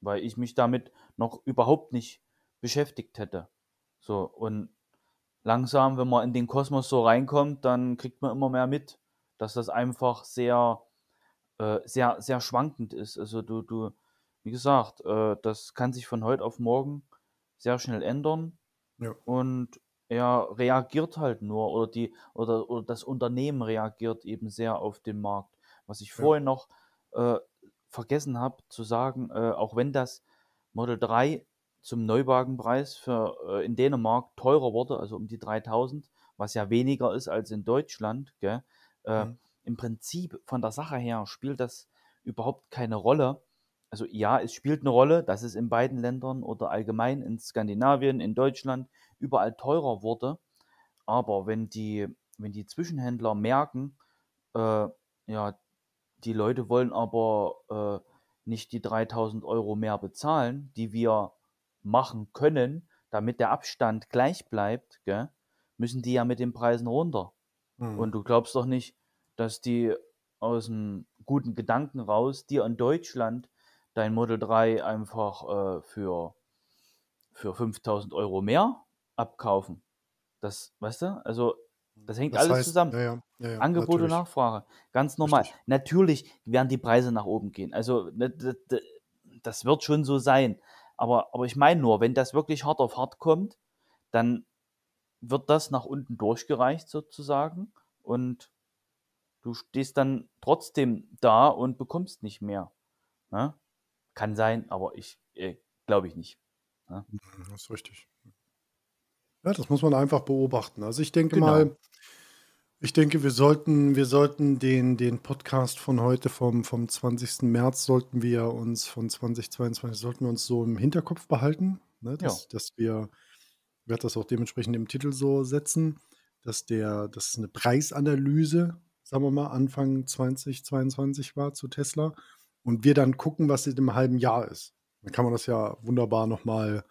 weil ich mich damit noch überhaupt nicht beschäftigt hätte. So, und langsam, wenn man in den Kosmos so reinkommt, dann kriegt man immer mehr mit, dass das einfach sehr, äh, sehr, sehr schwankend ist. Also du, du, wie gesagt, äh, das kann sich von heute auf morgen sehr schnell ändern. Ja. Und er reagiert halt nur oder die oder, oder das Unternehmen reagiert eben sehr auf den Markt. Was ich Ja. vorhin noch äh, vergessen habe zu sagen, äh, auch wenn das Model 3 zum Neuwagenpreis für äh, in Dänemark teurer wurde, also um die 3000, was ja weniger ist als in Deutschland? Äh, Mhm. Im Prinzip von der Sache her spielt das überhaupt keine Rolle. Also ja, es spielt eine Rolle, dass es in beiden Ländern oder allgemein in Skandinavien, in Deutschland überall teurer wurde. Aber wenn die, wenn die Zwischenhändler merken, äh, ja, die Leute wollen aber äh, nicht die 3000 Euro mehr bezahlen, die wir machen können, damit der Abstand gleich bleibt, gell, müssen die ja mit den Preisen runter. Mhm. Und du glaubst doch nicht, dass die aus einem guten Gedanken raus dir in Deutschland dein Model 3 einfach äh, für, für 5000 Euro mehr abkaufen. Das, weißt du? Also, das hängt Das alles heißt, zusammen. Ja, ja, ja, Angebot und natürlich. Nachfrage. Ganz normal. Richtig. Natürlich werden die Preise nach oben gehen. Also, ne, das wird schon so sein. Aber, aber ich meine nur, wenn das wirklich hart auf hart kommt, dann wird das nach unten durchgereicht sozusagen und du stehst dann trotzdem da und bekommst nicht mehr. Ne? Kann sein, aber ich äh, glaube ich nicht. Mhm, Das ist richtig. Ja, das muss man einfach beobachten. Also ich denke Genau. mal, ich denke, wir sollten, wir sollten den, den Podcast von heute, vom, vom 20. März, sollten wir uns von 2022, sollten wir uns so im Hinterkopf behalten, ne, dass, dass wir, ich werde das auch dementsprechend im Titel so setzen, dass der, dass eine Preisanalyse, sagen wir mal, Anfang 2022 war zu Tesla und wir dann gucken, was in einem halben Jahr ist. Dann kann man das ja wunderbar nochmal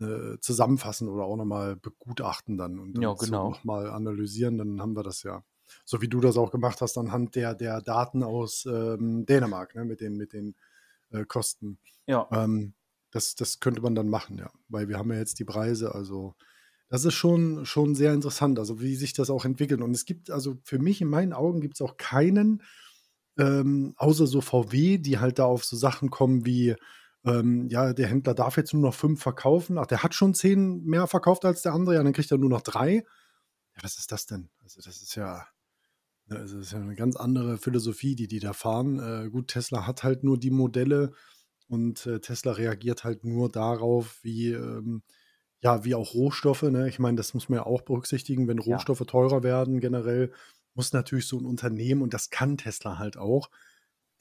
äh, zusammenfassen oder auch nochmal begutachten dann und Ja, dann so genau. nochmal analysieren, dann haben wir das ja. So wie du das auch gemacht hast, anhand der, der Daten aus ähm, Dänemark, ne, mit den, mit den äh, Kosten. Ja, Ähm, das, das könnte man dann machen, ja. Weil wir haben ja jetzt die Preise, also das ist schon, schon sehr interessant, also wie sich das auch entwickelt. Und es gibt, also für mich in meinen Augen gibt es auch keinen, ähm, außer so VW, die halt da auf so Sachen kommen wie, ähm, ja, der Händler darf jetzt nur noch fünf verkaufen. Ach, der hat schon zehn mehr verkauft als der andere, ja, dann kriegt er nur noch drei. Ja, was ist das denn? Also, das ist ja, ne, das ist ja eine ganz andere Philosophie, die die da fahren. Äh, gut, Tesla hat halt nur die Modelle und äh, Tesla reagiert halt nur darauf, wie, ähm, ja, wie auch Rohstoffe. Ne? Ich meine, das muss man ja auch berücksichtigen, wenn ja, Rohstoffe teurer werden generell, muss natürlich so ein Unternehmen, und das kann Tesla halt auch,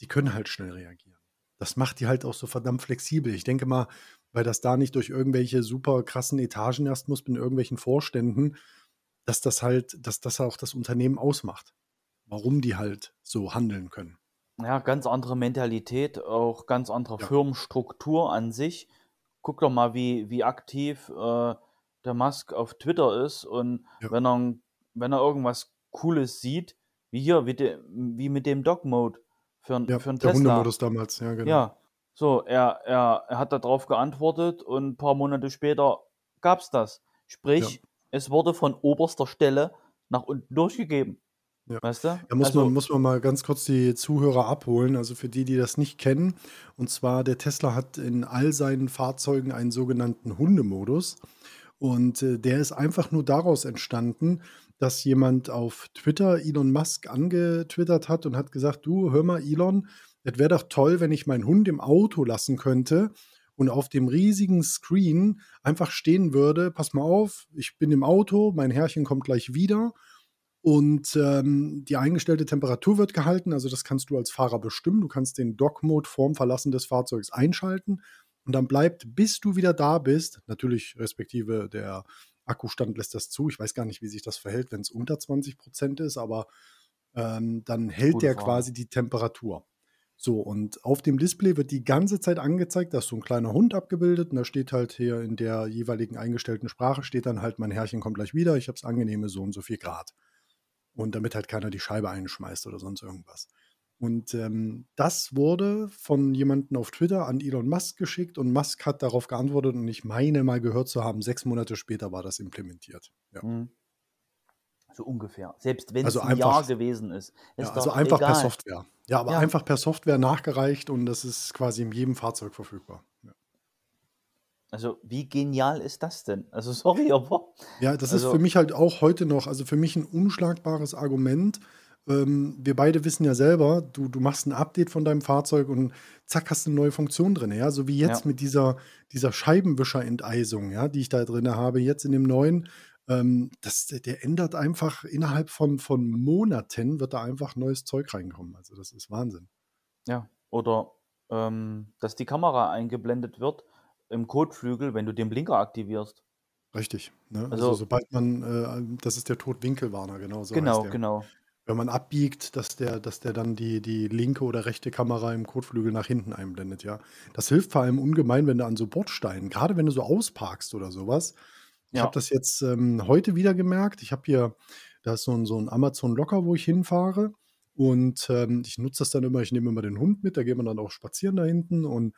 die können halt schnell reagieren. Das macht die halt auch so verdammt flexibel. Ich denke mal, weil das da nicht durch irgendwelche super krassen Etagen erst muss, mit irgendwelchen Vorständen, dass das halt, dass das auch das Unternehmen ausmacht. Warum die halt so handeln können. ja, ganz andere Mentalität, auch ganz andere Ja, Firmenstruktur an sich. Guck doch mal, wie, wie aktiv äh, der Musk auf Twitter ist und ja, wenn er, wenn er irgendwas Cooles sieht, wie hier, wie, de, wie mit dem Dog-Mode für, ein- ja, für einen der Tesla. Hundemodus damals, ja, genau. Ja, so, er, er, er hat darauf geantwortet und ein paar Monate später gab es das. Ja, Sprich, es wurde von oberster Stelle nach unten durchgegeben. ja. Weißt du? Da muss man, Also, muss man mal ganz kurz die Zuhörer abholen. Also für die, die das nicht kennen. Und zwar, der Tesla hat in all seinen Fahrzeugen einen sogenannten Hundemodus. Und äh, der ist einfach nur daraus entstanden, dass jemand auf Twitter Elon Musk angetwittert hat und hat gesagt, du, hör mal, Elon, es wäre doch toll, wenn ich meinen Hund im Auto lassen könnte und auf dem riesigen Screen einfach stehen würde, pass mal auf, ich bin im Auto, mein Herrchen kommt gleich wieder und ähm, die eingestellte Temperatur wird gehalten, also das kannst du als Fahrer bestimmen. Du kannst den Dock-Mode vorm Verlassen des Fahrzeugs einschalten und dann bleibt, bis du wieder da bist, natürlich respektive der Akkustand lässt das zu. Ich weiß gar nicht, wie sich das verhält, wenn es unter 20 Prozent ist, aber ähm, dann hält der Frage. quasi die Temperatur. So, und auf dem Display wird die ganze Zeit angezeigt, da ist so ein kleiner Hund abgebildet und da steht halt hier in der jeweiligen eingestellten Sprache, steht dann halt, mein Herrchen kommt gleich wieder, ich habe es angenehme so und so viel Grad. Und damit halt keiner die Scheibe einschmeißt oder sonst irgendwas. Und ähm, das wurde von jemandem auf Twitter an Elon Musk geschickt und Musk hat darauf geantwortet und ich meine mal gehört zu haben, sechs Monate später war das implementiert. Ja. Hm, so ungefähr. Selbst wenn Also es ein Jahr gewesen ist, ja, ist also doch einfach per egal. Software. Ja, aber Ja, einfach per Software nachgereicht und das ist quasi in jedem Fahrzeug verfügbar. Ja. also wie genial ist das denn? Also sorry, aber Ja, das ist für also mich halt auch heute noch, also für mich ein unschlagbares Argument. Ähm, wir beide wissen ja selber, du, du machst ein Update von deinem Fahrzeug und zack, hast du eine neue Funktion drin. Ja, so wie jetzt ja, mit dieser, dieser Scheibenwischer-Enteisung, ja, die ich da drin habe, jetzt in dem neuen. Ähm, das, der der ändert einfach innerhalb von, von Monaten, wird da einfach neues Zeug reinkommen. Also, das ist Wahnsinn. ja. Oder ähm, dass die Kamera eingeblendet wird im Kotflügel, wenn du den Blinker aktivierst. Richtig. Ne? Also, Also sobald man, äh, das ist der Totwinkelwarner, genau so genau, genau. Wenn man abbiegt, dass der, dass der dann die, die linke oder rechte Kamera im Kotflügel nach hinten einblendet, ja. Das hilft vor allem ungemein, wenn du an so Bordsteinen, gerade wenn du so ausparkst oder sowas. Ich habe Ja, das jetzt ähm, heute wieder gemerkt. Ich habe hier, da ist so ein, so ein Amazon Locker, wo ich hinfahre. Und ähm, ich nutze das dann immer, ich nehme immer den Hund mit, da gehen wir dann auch spazieren da hinten und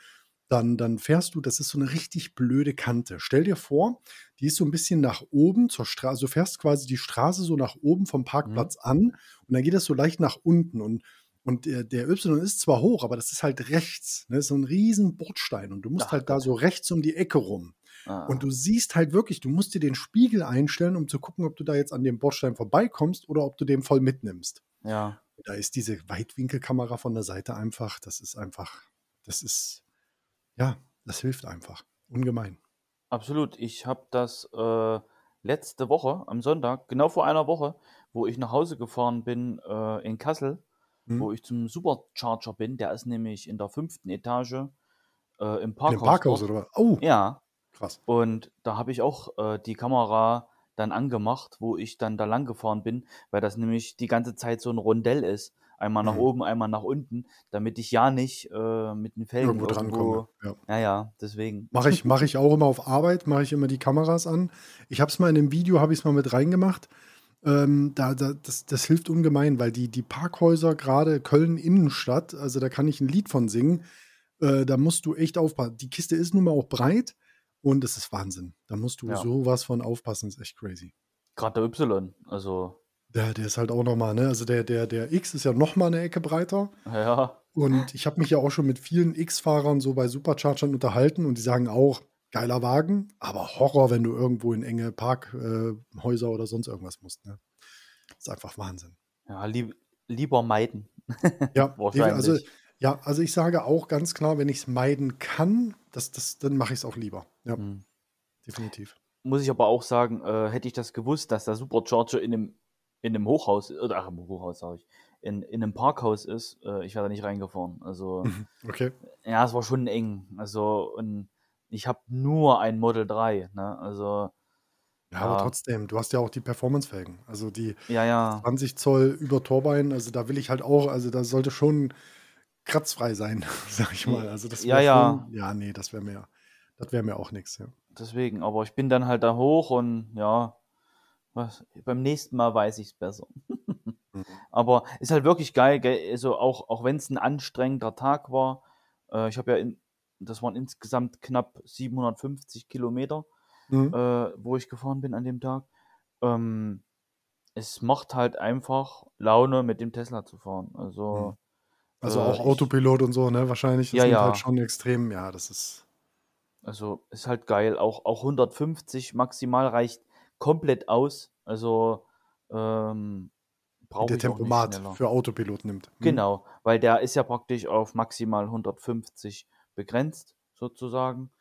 dann, dann fährst du, das ist so eine richtig blöde Kante. Stell dir vor, die ist so ein bisschen nach oben zur Straße, also du fährst quasi die Straße so nach oben vom mhm. Parkplatz an und dann geht das so leicht nach unten und, und der, der Y ist zwar hoch, aber das ist halt rechts, ne? so ein riesen Bordstein und du musst Ach halt da so rechts um die Ecke rum. Und Ah, du siehst halt wirklich, du musst dir den Spiegel einstellen, um zu gucken, ob du da jetzt an dem Bordstein vorbeikommst oder ob du den voll mitnimmst. ja, Da ist diese Weitwinkelkamera von der Seite einfach, das ist einfach, das ist, ja, das hilft einfach. Ungemein. absolut. Ich habe das äh, letzte Woche am Sonntag, genau vor einer Woche, wo ich nach Hause gefahren bin äh, in Kassel, wo Hm? ich zum Supercharger bin. Der ist nämlich in der fünften Etage äh, im Parkhaus Parkhaus dort. oder was? Oh, Ja, krass. und da habe ich auch äh, die Kamera dann angemacht, wo ich dann da lang gefahren bin, weil das nämlich die ganze Zeit so ein Rondell ist. Einmal nach Mhm. oben, einmal nach unten, damit ich ja nicht äh, mit den Felgen Irgendwo drankomme. irgendwo. Ja. Ja, ja, deswegen. Mache ich, mach ich auch immer auf Arbeit, mache ich immer die Kameras an. Ich habe es mal in dem Video, habe ich es mal mit reingemacht. Ähm, da, da, das, das hilft ungemein, weil die, die Parkhäuser, gerade Köln Innenstadt, also da kann ich ein Lied von singen, äh, da musst du echt aufpassen. Die Kiste ist nun mal auch breit und das ist Wahnsinn. Da musst du Ja. sowas von aufpassen, ist echt crazy. Gerade der Y. Also, Der, der ist halt auch nochmal, ne? Also der, der, der X ist ja nochmal eine Ecke breiter. ja, Und ich habe mich ja auch schon mit vielen X-Fahrern so bei Superchargern unterhalten und die sagen auch, geiler Wagen, aber Horror, wenn du irgendwo in enge Parkhäuser oder sonst irgendwas musst. Ne? Das ist einfach Wahnsinn. ja lieb, lieber meiden. Ja, also, ja, also ich sage auch ganz klar, wenn ich es meiden kann, das, das, dann mache ich es auch lieber. Ja, Hm. definitiv. Muss ich aber auch sagen, äh, hätte ich das gewusst, dass der Supercharger in einem, in einem Hochhaus, oder ach, im Hochhaus sage ich, in, in einem Parkhaus ist, äh, ich wäre da nicht reingefahren. Also, Okay. ja, es war schon eng. Also, und ich habe nur ein Model 3, ne? Also, Ja, aber Ja. trotzdem, du hast ja auch die Performance-Felgen. Also die ja, ja. 20 Zoll über Torbein, also da will ich halt auch, also da sollte schon kratzfrei sein, sag ich mal. Also das Ja, ja. Schon, ja, nee, das wäre mir, das wäre mir auch nichts, ja. Deswegen, aber ich bin dann halt da hoch und ja, was, beim nächsten Mal weiß ich es besser. Mhm. Aber ist halt wirklich geil, gell? Also auch, auch wenn es ein anstrengender Tag war, äh, ich habe ja, in, das waren insgesamt knapp 750 Kilometer, Mhm. äh, wo ich gefahren bin an dem Tag. Ähm, es macht halt einfach Laune, mit dem Tesla zu fahren. Also, Also äh, auch ich- Autopilot und so, ne? Wahrscheinlich. Das Ja, ja. halt schon extrem, ja, das ist. Also ist halt geil. Auch, auch 150 maximal reicht komplett aus. Also ähm, brauche der ich nicht Tempomat schneller. für Autopilot nimmt. Mhm. Genau, weil der ist ja praktisch auf maximal 150 begrenzt, sozusagen.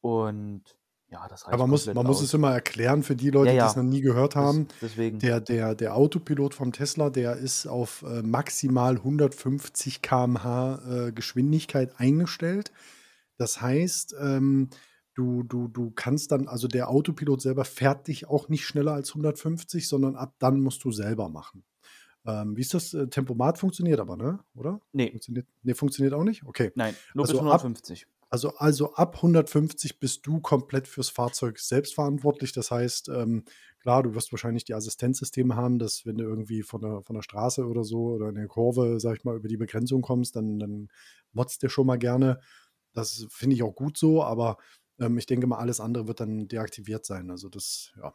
Und ja, das reicht Aber man muss, man muss es immer erklären für die Leute, Ja, die ja. es noch nie gehört haben. Deswegen. Der, der, der Autopilot vom Tesla, der ist auf äh, maximal 150 km/h äh, Geschwindigkeit eingestellt. Das heißt, ähm, du, du, du kannst dann, also der Autopilot selber fährt dich auch nicht schneller als 150, sondern ab dann musst du selber machen. Ähm, wie ist das? Äh, Tempomat funktioniert aber, ne? Oder? nee, Funktioniert, nee, funktioniert auch nicht? Okay. nein, nur Also bis ab- 150. Also, also ab 150 bist du komplett fürs Fahrzeug selbst verantwortlich. Das heißt, ähm, klar, du wirst wahrscheinlich die Assistenzsysteme haben, dass wenn du irgendwie von der, von der Straße oder so oder in der Kurve, sag ich mal, über die Begrenzung kommst, dann, dann motzt der schon mal gerne. Das finde ich auch gut so, aber ähm, ich denke mal, alles andere wird dann deaktiviert sein. Also das, ja,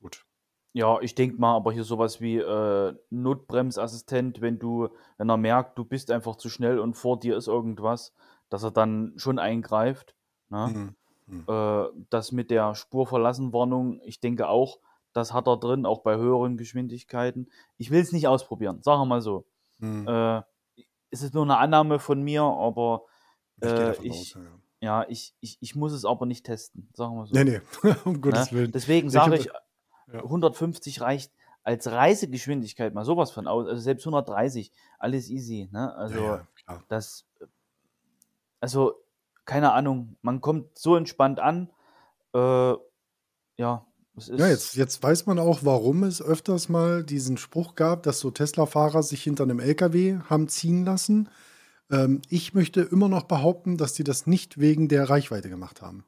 gut. Ja, ich denke mal, aber hier sowas wie äh, Notbremsassistent, wenn du, wenn er merkt, du bist einfach zu schnell und vor dir ist irgendwas, dass er dann schon eingreift. Ne? Mhm. Äh, das mit der Spurverlassenwarnung, ich denke auch, das hat er drin, auch bei höheren Geschwindigkeiten. Ich will es nicht ausprobieren, sagen wir mal so. Mhm. Äh, es ist nur eine Annahme von mir, aber ich äh, aus, ja, ja. ich, ich, ich muss es aber nicht testen, sagen wir so. Nee, nee, um Gottes Ne? Willen. Deswegen Ich sage ich, ja. 150 reicht als Reisegeschwindigkeit mal sowas von aus. Also selbst 130, alles easy. Ne? Also ja, ja, das, also keine Ahnung, man kommt so entspannt an. Äh, ja, es ist. Ja, jetzt, jetzt weiß man auch, warum es öfters mal diesen Spruch gab, dass so Tesla-Fahrer sich hinter einem LKW haben ziehen lassen. Ähm, ich möchte immer noch behaupten, dass die das nicht wegen der Reichweite gemacht haben.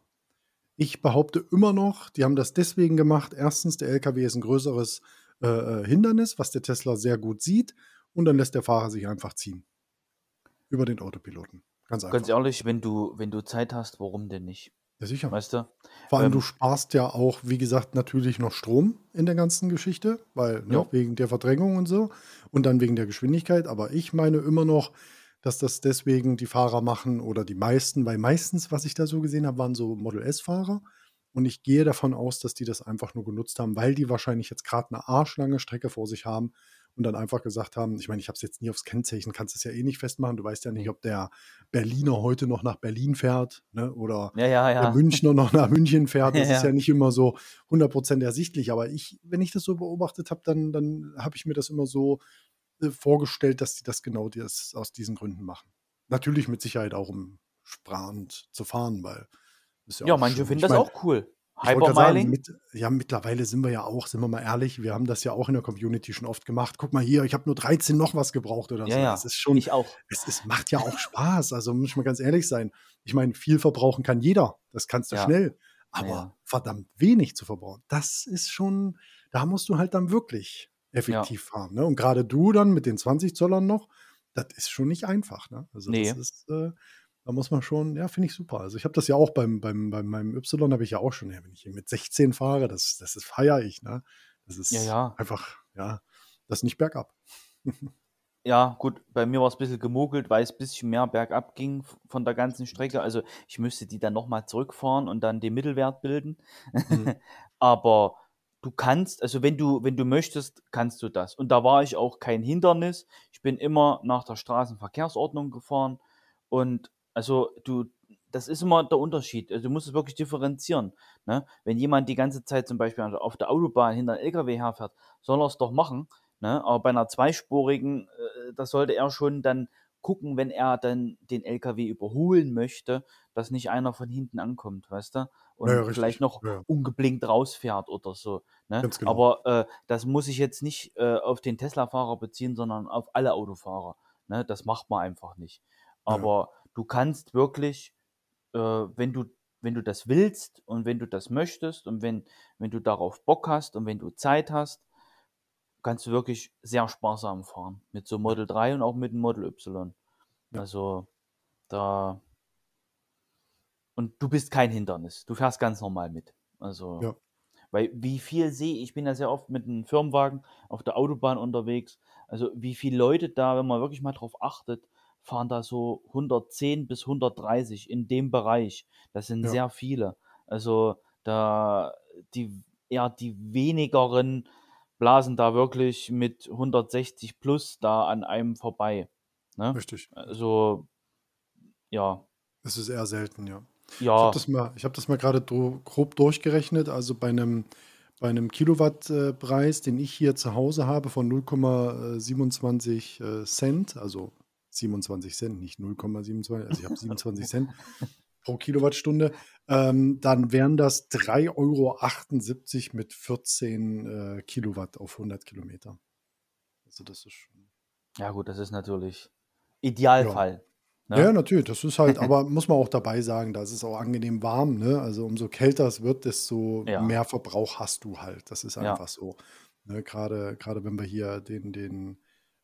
Ich behaupte immer noch, die haben das deswegen gemacht. Erstens, der LKW ist ein größeres äh, äh, Hindernis, was der Tesla sehr gut sieht. Und dann lässt der Fahrer sich einfach ziehen. Über den Autopiloten. Ganz einfach. Ganz ehrlich, wenn du, wenn du Zeit hast, warum denn nicht? ja, sicher. Weißt du? Vor allem, Ähm, du sparst ja auch, wie gesagt, natürlich noch Strom in der ganzen Geschichte, weil ne, Ja. wegen der Verdrängung und so und dann wegen der Geschwindigkeit. Aber ich meine immer noch, dass das deswegen die Fahrer machen oder die meisten, weil meistens, was ich da so gesehen habe, waren so Model S-Fahrer. Und ich gehe davon aus, dass die das einfach nur genutzt haben, weil die wahrscheinlich jetzt gerade eine arschlange Strecke vor sich haben und dann einfach gesagt haben, ich meine, ich habe es jetzt nie aufs Kennzeichen, kannst es ja eh nicht festmachen. Du weißt ja nicht, ob der Berliner heute noch nach Berlin fährt ne, oder Ja, ja, der ja. Münchner noch nach München fährt. Das ist ja. nicht immer so 100% ersichtlich. Aber ich, wenn ich das so beobachtet habe, dann, dann habe ich mir das immer so vorgestellt, dass die das genau das aus diesen Gründen machen. Natürlich mit Sicherheit auch, um sparend zu fahren, weil Ja, auch manche schön. finden Ich das mein, auch cool. Hypermiling? Mit, ja, mittlerweile sind wir ja auch, sind wir mal ehrlich, wir haben das ja auch in der Community schon oft gemacht. Guck mal hier, ich habe nur 13 noch was gebraucht oder ja, so. Ja, es ist schon, ich auch. Es, es macht ja auch Spaß. Also muss ich mal ganz ehrlich sein. Ich meine, viel verbrauchen kann jeder. Das kannst du Ja. schnell. Aber Ja. verdammt wenig zu verbrauchen, das ist schon, da musst du halt dann wirklich effektiv fahren. Ne? Und gerade du dann mit den 20 Zollern noch, das ist schon nicht einfach. Ne? Also Nee. das ist, äh, da muss man schon, ja, finde ich super. Also ich habe das ja auch beim, beim, bei meinem Y habe ich ja auch schon, ja, wenn ich hier mit 16 fahre, das, das ist feier ich, ne? Das ist Ja, ja. einfach, ja, das ist nicht bergab. Ja, gut, bei mir war es ein bisschen gemogelt, weil es ein bisschen mehr bergab ging von der ganzen Strecke. Also ich müsste die dann nochmal zurückfahren und dann den Mittelwert bilden. Mhm. Aber du kannst, also wenn du, wenn du möchtest, kannst du das. Und da war ich auch kein Hindernis. Ich bin immer nach der Straßenverkehrsordnung gefahren. Und also du, das ist immer der Unterschied. Also du musst es wirklich differenzieren. Ne? Wenn jemand die ganze Zeit zum Beispiel auf der Autobahn hinter einem LKW herfährt, soll er es doch machen. Ne? Aber bei einer zweispurigen, äh, da sollte er schon dann gucken, wenn er dann den LKW überholen möchte, dass nicht einer von hinten ankommt, weißt du? Und Ja, ja, richtig. vielleicht noch Ja. ungeblinkt rausfährt oder so. Ne? Genau. Aber äh, das muss ich jetzt nicht äh, auf den Tesla-Fahrer beziehen, sondern auf alle Autofahrer. Ne? Das macht man einfach nicht. Ja. Aber du kannst wirklich, äh, wenn du wenn du das willst und wenn du das möchtest und wenn, wenn du darauf Bock hast und wenn du Zeit hast, kannst du wirklich sehr sparsam fahren. Mit so Model 3 und auch mit dem Model Y. Ja. Also da. Und du bist kein Hindernis. Du fährst ganz normal mit. Also. Ja. Weil wie viel sehe ich, bin ja sehr oft mit einem Firmenwagen auf der Autobahn unterwegs. Also wie viele Leute da, wenn man wirklich mal drauf achtet, fahren da so 110 bis 130 in dem Bereich. Das sind Ja. sehr viele. Also da die eher die wenigeren blasen da wirklich mit 160 plus da an einem vorbei. Ne? Richtig. Also ja, Es ist eher selten, ja. Ich ja, habe das mal, ich das mal gerade grob durchgerechnet. Also bei einem, bei einem Kilowattpreis, den ich hier zu Hause habe von 0,27 äh, Cent, also 27 Cent, nicht 0,27, also ich habe 27 Cent pro Kilowattstunde, ähm, dann wären das 3,78 Euro mit 14 äh, Kilowatt auf 100 Kilometer. Also das ist schon. ja gut, das ist natürlich Idealfall. Ne? Ja, natürlich, das ist halt, aber muss man auch dabei sagen, da ist es auch angenehm warm, ne? Also umso kälter es wird, desto Ja. mehr Verbrauch hast du halt. Das ist Ja. einfach so. Ne? Gerade, gerade wenn wir hier den, den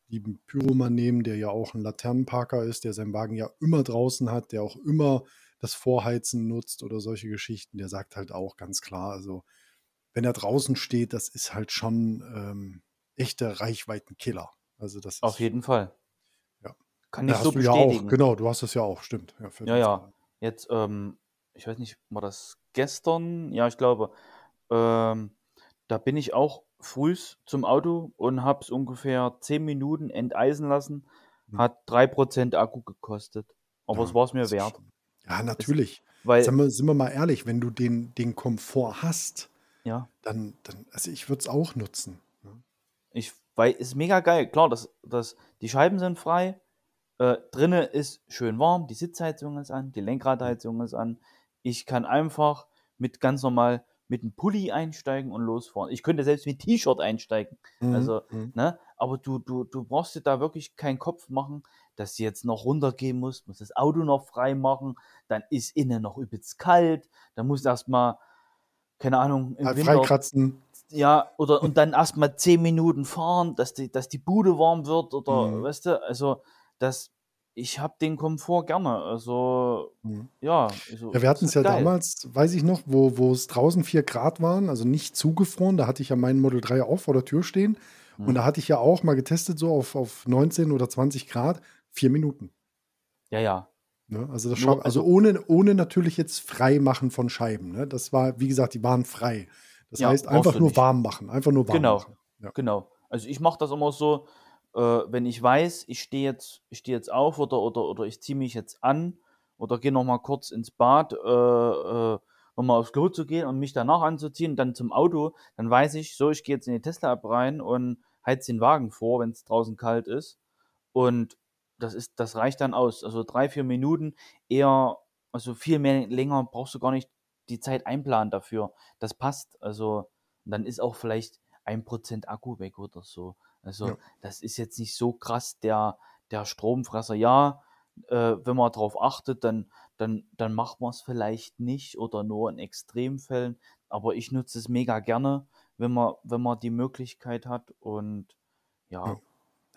lieben Pyroman nehmen, der ja auch ein Laternenparker ist, der seinen Wagen ja immer draußen hat, der auch immer das Vorheizen nutzt oder solche Geschichten, der sagt halt auch ganz klar, also wenn er draußen steht, das ist halt schon ähm, echter Reichweitenkiller. Also das Auf jeden Fall. Ja. Kann ich so du ja auch, bestätigen. genau, du hast das ja auch, stimmt. Ja, Ja, ja. Jetzt, ähm, ich weiß nicht, war das gestern? Ja, ich glaube. Ähm, da bin ich auch frühs zum Auto und habe es ungefähr 10 Minuten enteisen lassen. Hm. Hat 3% Akku gekostet. Aber Ja, es war es mir wert. schon- Ja, natürlich. Weil, Sind wir, sind wir mal ehrlich, wenn du den, den Komfort hast, ja, dann, dann also ich würde es auch nutzen. ne? ich, weil ist mega geil. Klar, das, das, die Scheiben sind frei. Äh, drinne ist schön warm, die Sitzheizung ist an, die Lenkradheizung ist an. Ich kann einfach mit ganz normal mit einem Pulli einsteigen und losfahren. Ich könnte selbst mit T-Shirt einsteigen. Mhm, Also, mhm. ne? Aber du, du, du brauchst dir da wirklich keinen Kopf machen, dass du jetzt noch runtergehen musst, musst das Auto noch frei machen, dann ist innen noch übelst kalt, dann musst du erstmal, keine Ahnung, im Halt Winter, Freikratzen. ja, oder und dann erstmal zehn Minuten fahren, dass die, dass die Bude warm wird oder Mhm. weißt du, also das, ich habe den Komfort gerne. Also, Mhm. ja, also, Ja, wir hatten es ja geil. damals, weiß ich noch, wo, es draußen 4 Grad waren, also nicht zugefroren. Da hatte ich ja meinen Model 3 auch vor der Tür stehen. Und Mhm. da hatte ich ja auch mal getestet, so auf, auf 19 oder 20 Grad, vier Minuten. Ja, ja. Ne? Also, das Nur- scha- also ohne, ohne natürlich jetzt Freimachen von Scheiben. Ne? Das war, wie gesagt, die waren frei. Das Ja, heißt, einfach nur nicht. warm machen. Einfach nur warm Genau. machen. Ja. Genau. Also ich mache das immer so, äh, wenn ich weiß, ich stehe jetzt, ich stehe jetzt auf oder, oder, oder ich ziehe mich jetzt an oder gehe noch mal kurz ins Bad, äh, äh, nochmal aufs Klo zu gehen und mich danach anzuziehen, dann zum Auto, dann weiß ich, so, ich gehe jetzt in die Tesla-App rein und heiz den Wagen vor, wenn es draußen kalt ist. Und das ist, das reicht dann aus. Also drei, vier Minuten eher, also viel mehr länger brauchst du gar nicht die Zeit einplanen dafür. Das passt. Also dann ist auch vielleicht ein Prozent Akku weg oder so. Also Ja. das ist jetzt nicht so krass der, der Stromfresser. Ja, äh, wenn man darauf achtet, dann, dann, dann macht man es vielleicht nicht oder nur in Extremfällen. Aber ich nutze es mega gerne, wenn man, wenn man die Möglichkeit hat. Und ja, Ja.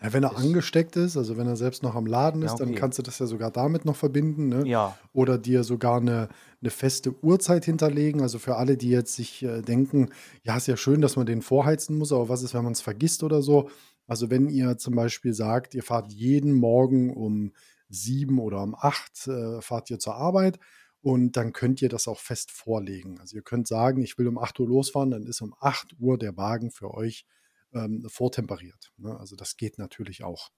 Ja, wenn er ist, angesteckt ist, also wenn er selbst noch am Laden ja, ist, dann okay. kannst du das ja sogar damit noch verbinden, ne? Ja, Oder dir sogar eine, eine feste Uhrzeit hinterlegen. Also für alle, die jetzt sich äh, denken, ja, ist ja schön, dass man den vorheizen muss, aber was ist, wenn man es vergisst oder so? Also wenn ihr zum Beispiel sagt, ihr fahrt jeden Morgen um sieben oder um acht, äh, fahrt ihr zur Arbeit und dann könnt ihr das auch fest vorlegen. Also ihr könnt sagen, ich will um 8 Uhr losfahren, dann ist um 8 Uhr der Wagen für euch ähm, vortemperiert. Ne? Also das geht natürlich auch.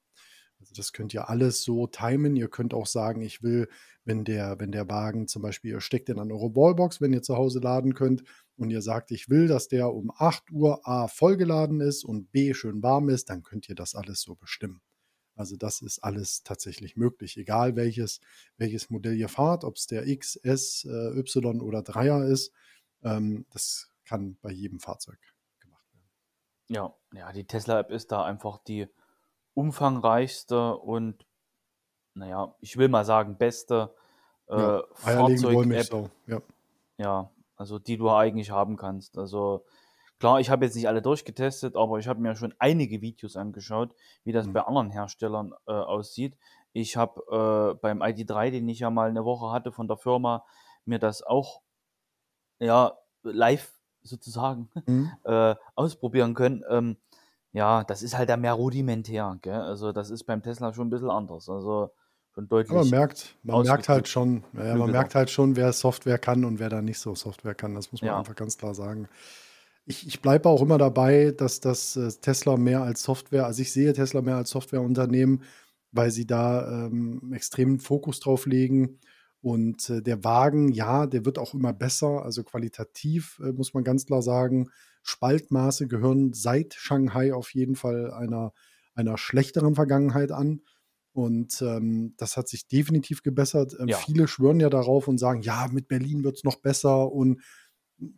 Also das könnt ihr alles so timen. Ihr könnt auch sagen, ich will, wenn der, wenn der Wagen zum Beispiel, ihr steckt den an eure Wallbox, wenn ihr zu Hause laden könnt und ihr sagt, ich will, dass der um 8 Uhr A vollgeladen ist und B schön warm ist, dann könnt ihr das alles so bestimmen. Also das ist alles tatsächlich möglich, egal welches, welches Modell ihr fahrt, ob es der X, S, äh, Y oder 3er ist. Ähm, das kann bei jedem Fahrzeug. Ja, ja, die Tesla-App ist da einfach die umfangreichste und, naja, ich will mal sagen, beste Ja, äh, eierlegende Fahrzeug-App. Ja. ja, also die du eigentlich haben kannst. Also klar, ich habe jetzt nicht alle durchgetestet, aber ich habe mir schon einige Videos angeschaut, wie das Hm. bei anderen Herstellern äh, aussieht. Ich habe äh, beim ID3, den ich ja mal eine Woche hatte von der Firma, mir das auch ja live sozusagen Mhm. äh, ausprobieren können. Ähm, ja, das ist halt da mehr rudimentär, gell? Also das ist beim Tesla schon ein bisschen anders. Also schon Aber man deutlich merkt, man merkt halt schon, ja, man klügelter. merkt halt schon, wer Software kann und wer da nicht so Software kann. Das muss man Ja, einfach ganz klar sagen. Ich, ich bleibe auch immer dabei, dass das äh, Tesla mehr als Software, also ich sehe Tesla mehr als Softwareunternehmen, weil sie da ähm, extremen Fokus drauf legen. Und äh, der Wagen, ja, der wird auch immer besser. Also qualitativ äh, muss man ganz klar sagen, Spaltmaße gehören seit Shanghai auf jeden Fall einer, einer schlechteren Vergangenheit an. Und ähm, das hat sich definitiv gebessert. Ähm, ja, viele schwören ja darauf und sagen, ja, mit Berlin wird es noch besser. Und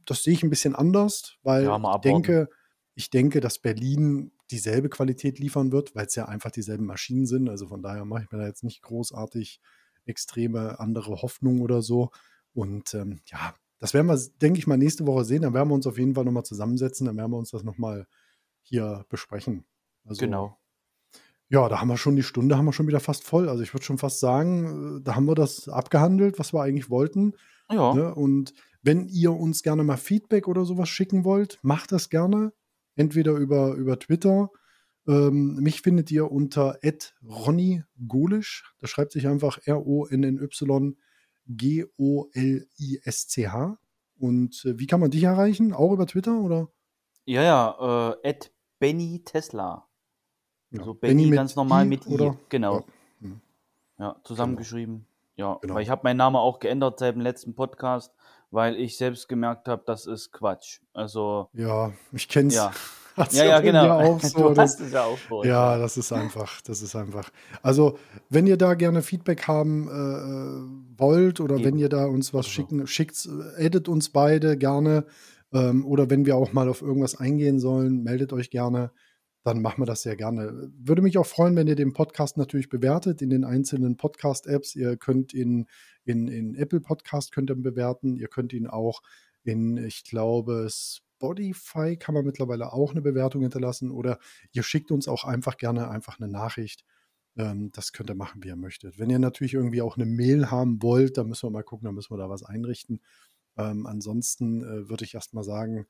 das sehe ich ein bisschen anders, weil ja, ich denke, ich denke, dass Berlin dieselbe Qualität liefern wird, weil es ja einfach dieselben Maschinen sind. Also von daher mache ich mir da jetzt nicht großartig extreme andere Hoffnung oder so. Und ähm, ja, das werden wir, denke ich mal, nächste Woche sehen. Dann werden wir uns auf jeden Fall nochmal zusammensetzen. Dann werden wir uns das nochmal hier besprechen. Also Genau. ja, da haben wir schon die Stunde, haben wir schon wieder fast voll. Also ich würde schon fast sagen, äh, da haben wir das abgehandelt, was wir eigentlich wollten. Ja, Ne? Und wenn ihr uns gerne mal Feedback oder sowas schicken wollt, macht das gerne. Entweder über, über Twitter. Ähm, mich findet ihr unter Ronny Golisch. Das schreibt sich einfach R-O-N-N-Y-G-O-L-I-S-C-H. Und äh, wie kann man dich erreichen? Auch über Twitter oder? ja, ja, äh, Benny Tesla. Ja, Also Benny Benny ganz normal I mit I, oder? Ja, genau. hm, Ja, genau, zusammengeschrieben. Ja, weil genau. ich habe meinen Namen auch geändert seit dem letzten Podcast, weil ich selbst gemerkt habe, das ist Quatsch. Also, Ja, ich kenn's. ja. Hat's Ja, ja genau. Du so. Das, hast es ja auch durch, ja, das ist einfach, das ist einfach. Also, wenn ihr da gerne Feedback haben äh, wollt oder wenn Eben. ihr da uns was so. schicken, schickt, äh, edit uns beide gerne. Ähm, oder wenn wir auch mal auf irgendwas eingehen sollen, meldet euch gerne. Dann machen wir das sehr gerne. Würde mich auch freuen, wenn ihr den Podcast natürlich bewertet in den einzelnen Podcast-Apps. Ihr könnt ihn in, in Apple Podcast könnt ihr bewerten. Ihr könnt ihn auch in, ich glaube, Spotify kann man mittlerweile auch eine Bewertung hinterlassen. Oder ihr schickt uns auch einfach gerne einfach eine Nachricht. Ähm, das könnt ihr machen, wie ihr möchtet. Wenn ihr natürlich irgendwie auch eine Mail haben wollt, dann müssen wir mal gucken, dann müssen wir da was einrichten. Ähm, ansonsten äh, würde ich erstmal sagen,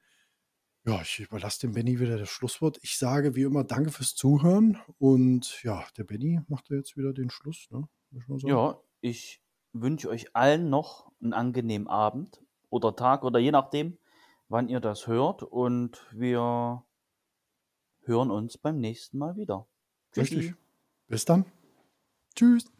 ja, ich überlasse dem Benny wieder das Schlusswort. Ich sage wie immer Danke fürs Zuhören und ja, der Benny macht jetzt wieder den Schluss, ne? Mal. Ja, ich wünsche euch allen noch einen angenehmen Abend oder Tag oder je nachdem, wann ihr das hört. Und wir hören uns beim nächsten Mal wieder. Richtig. Bis dann. Tschüss.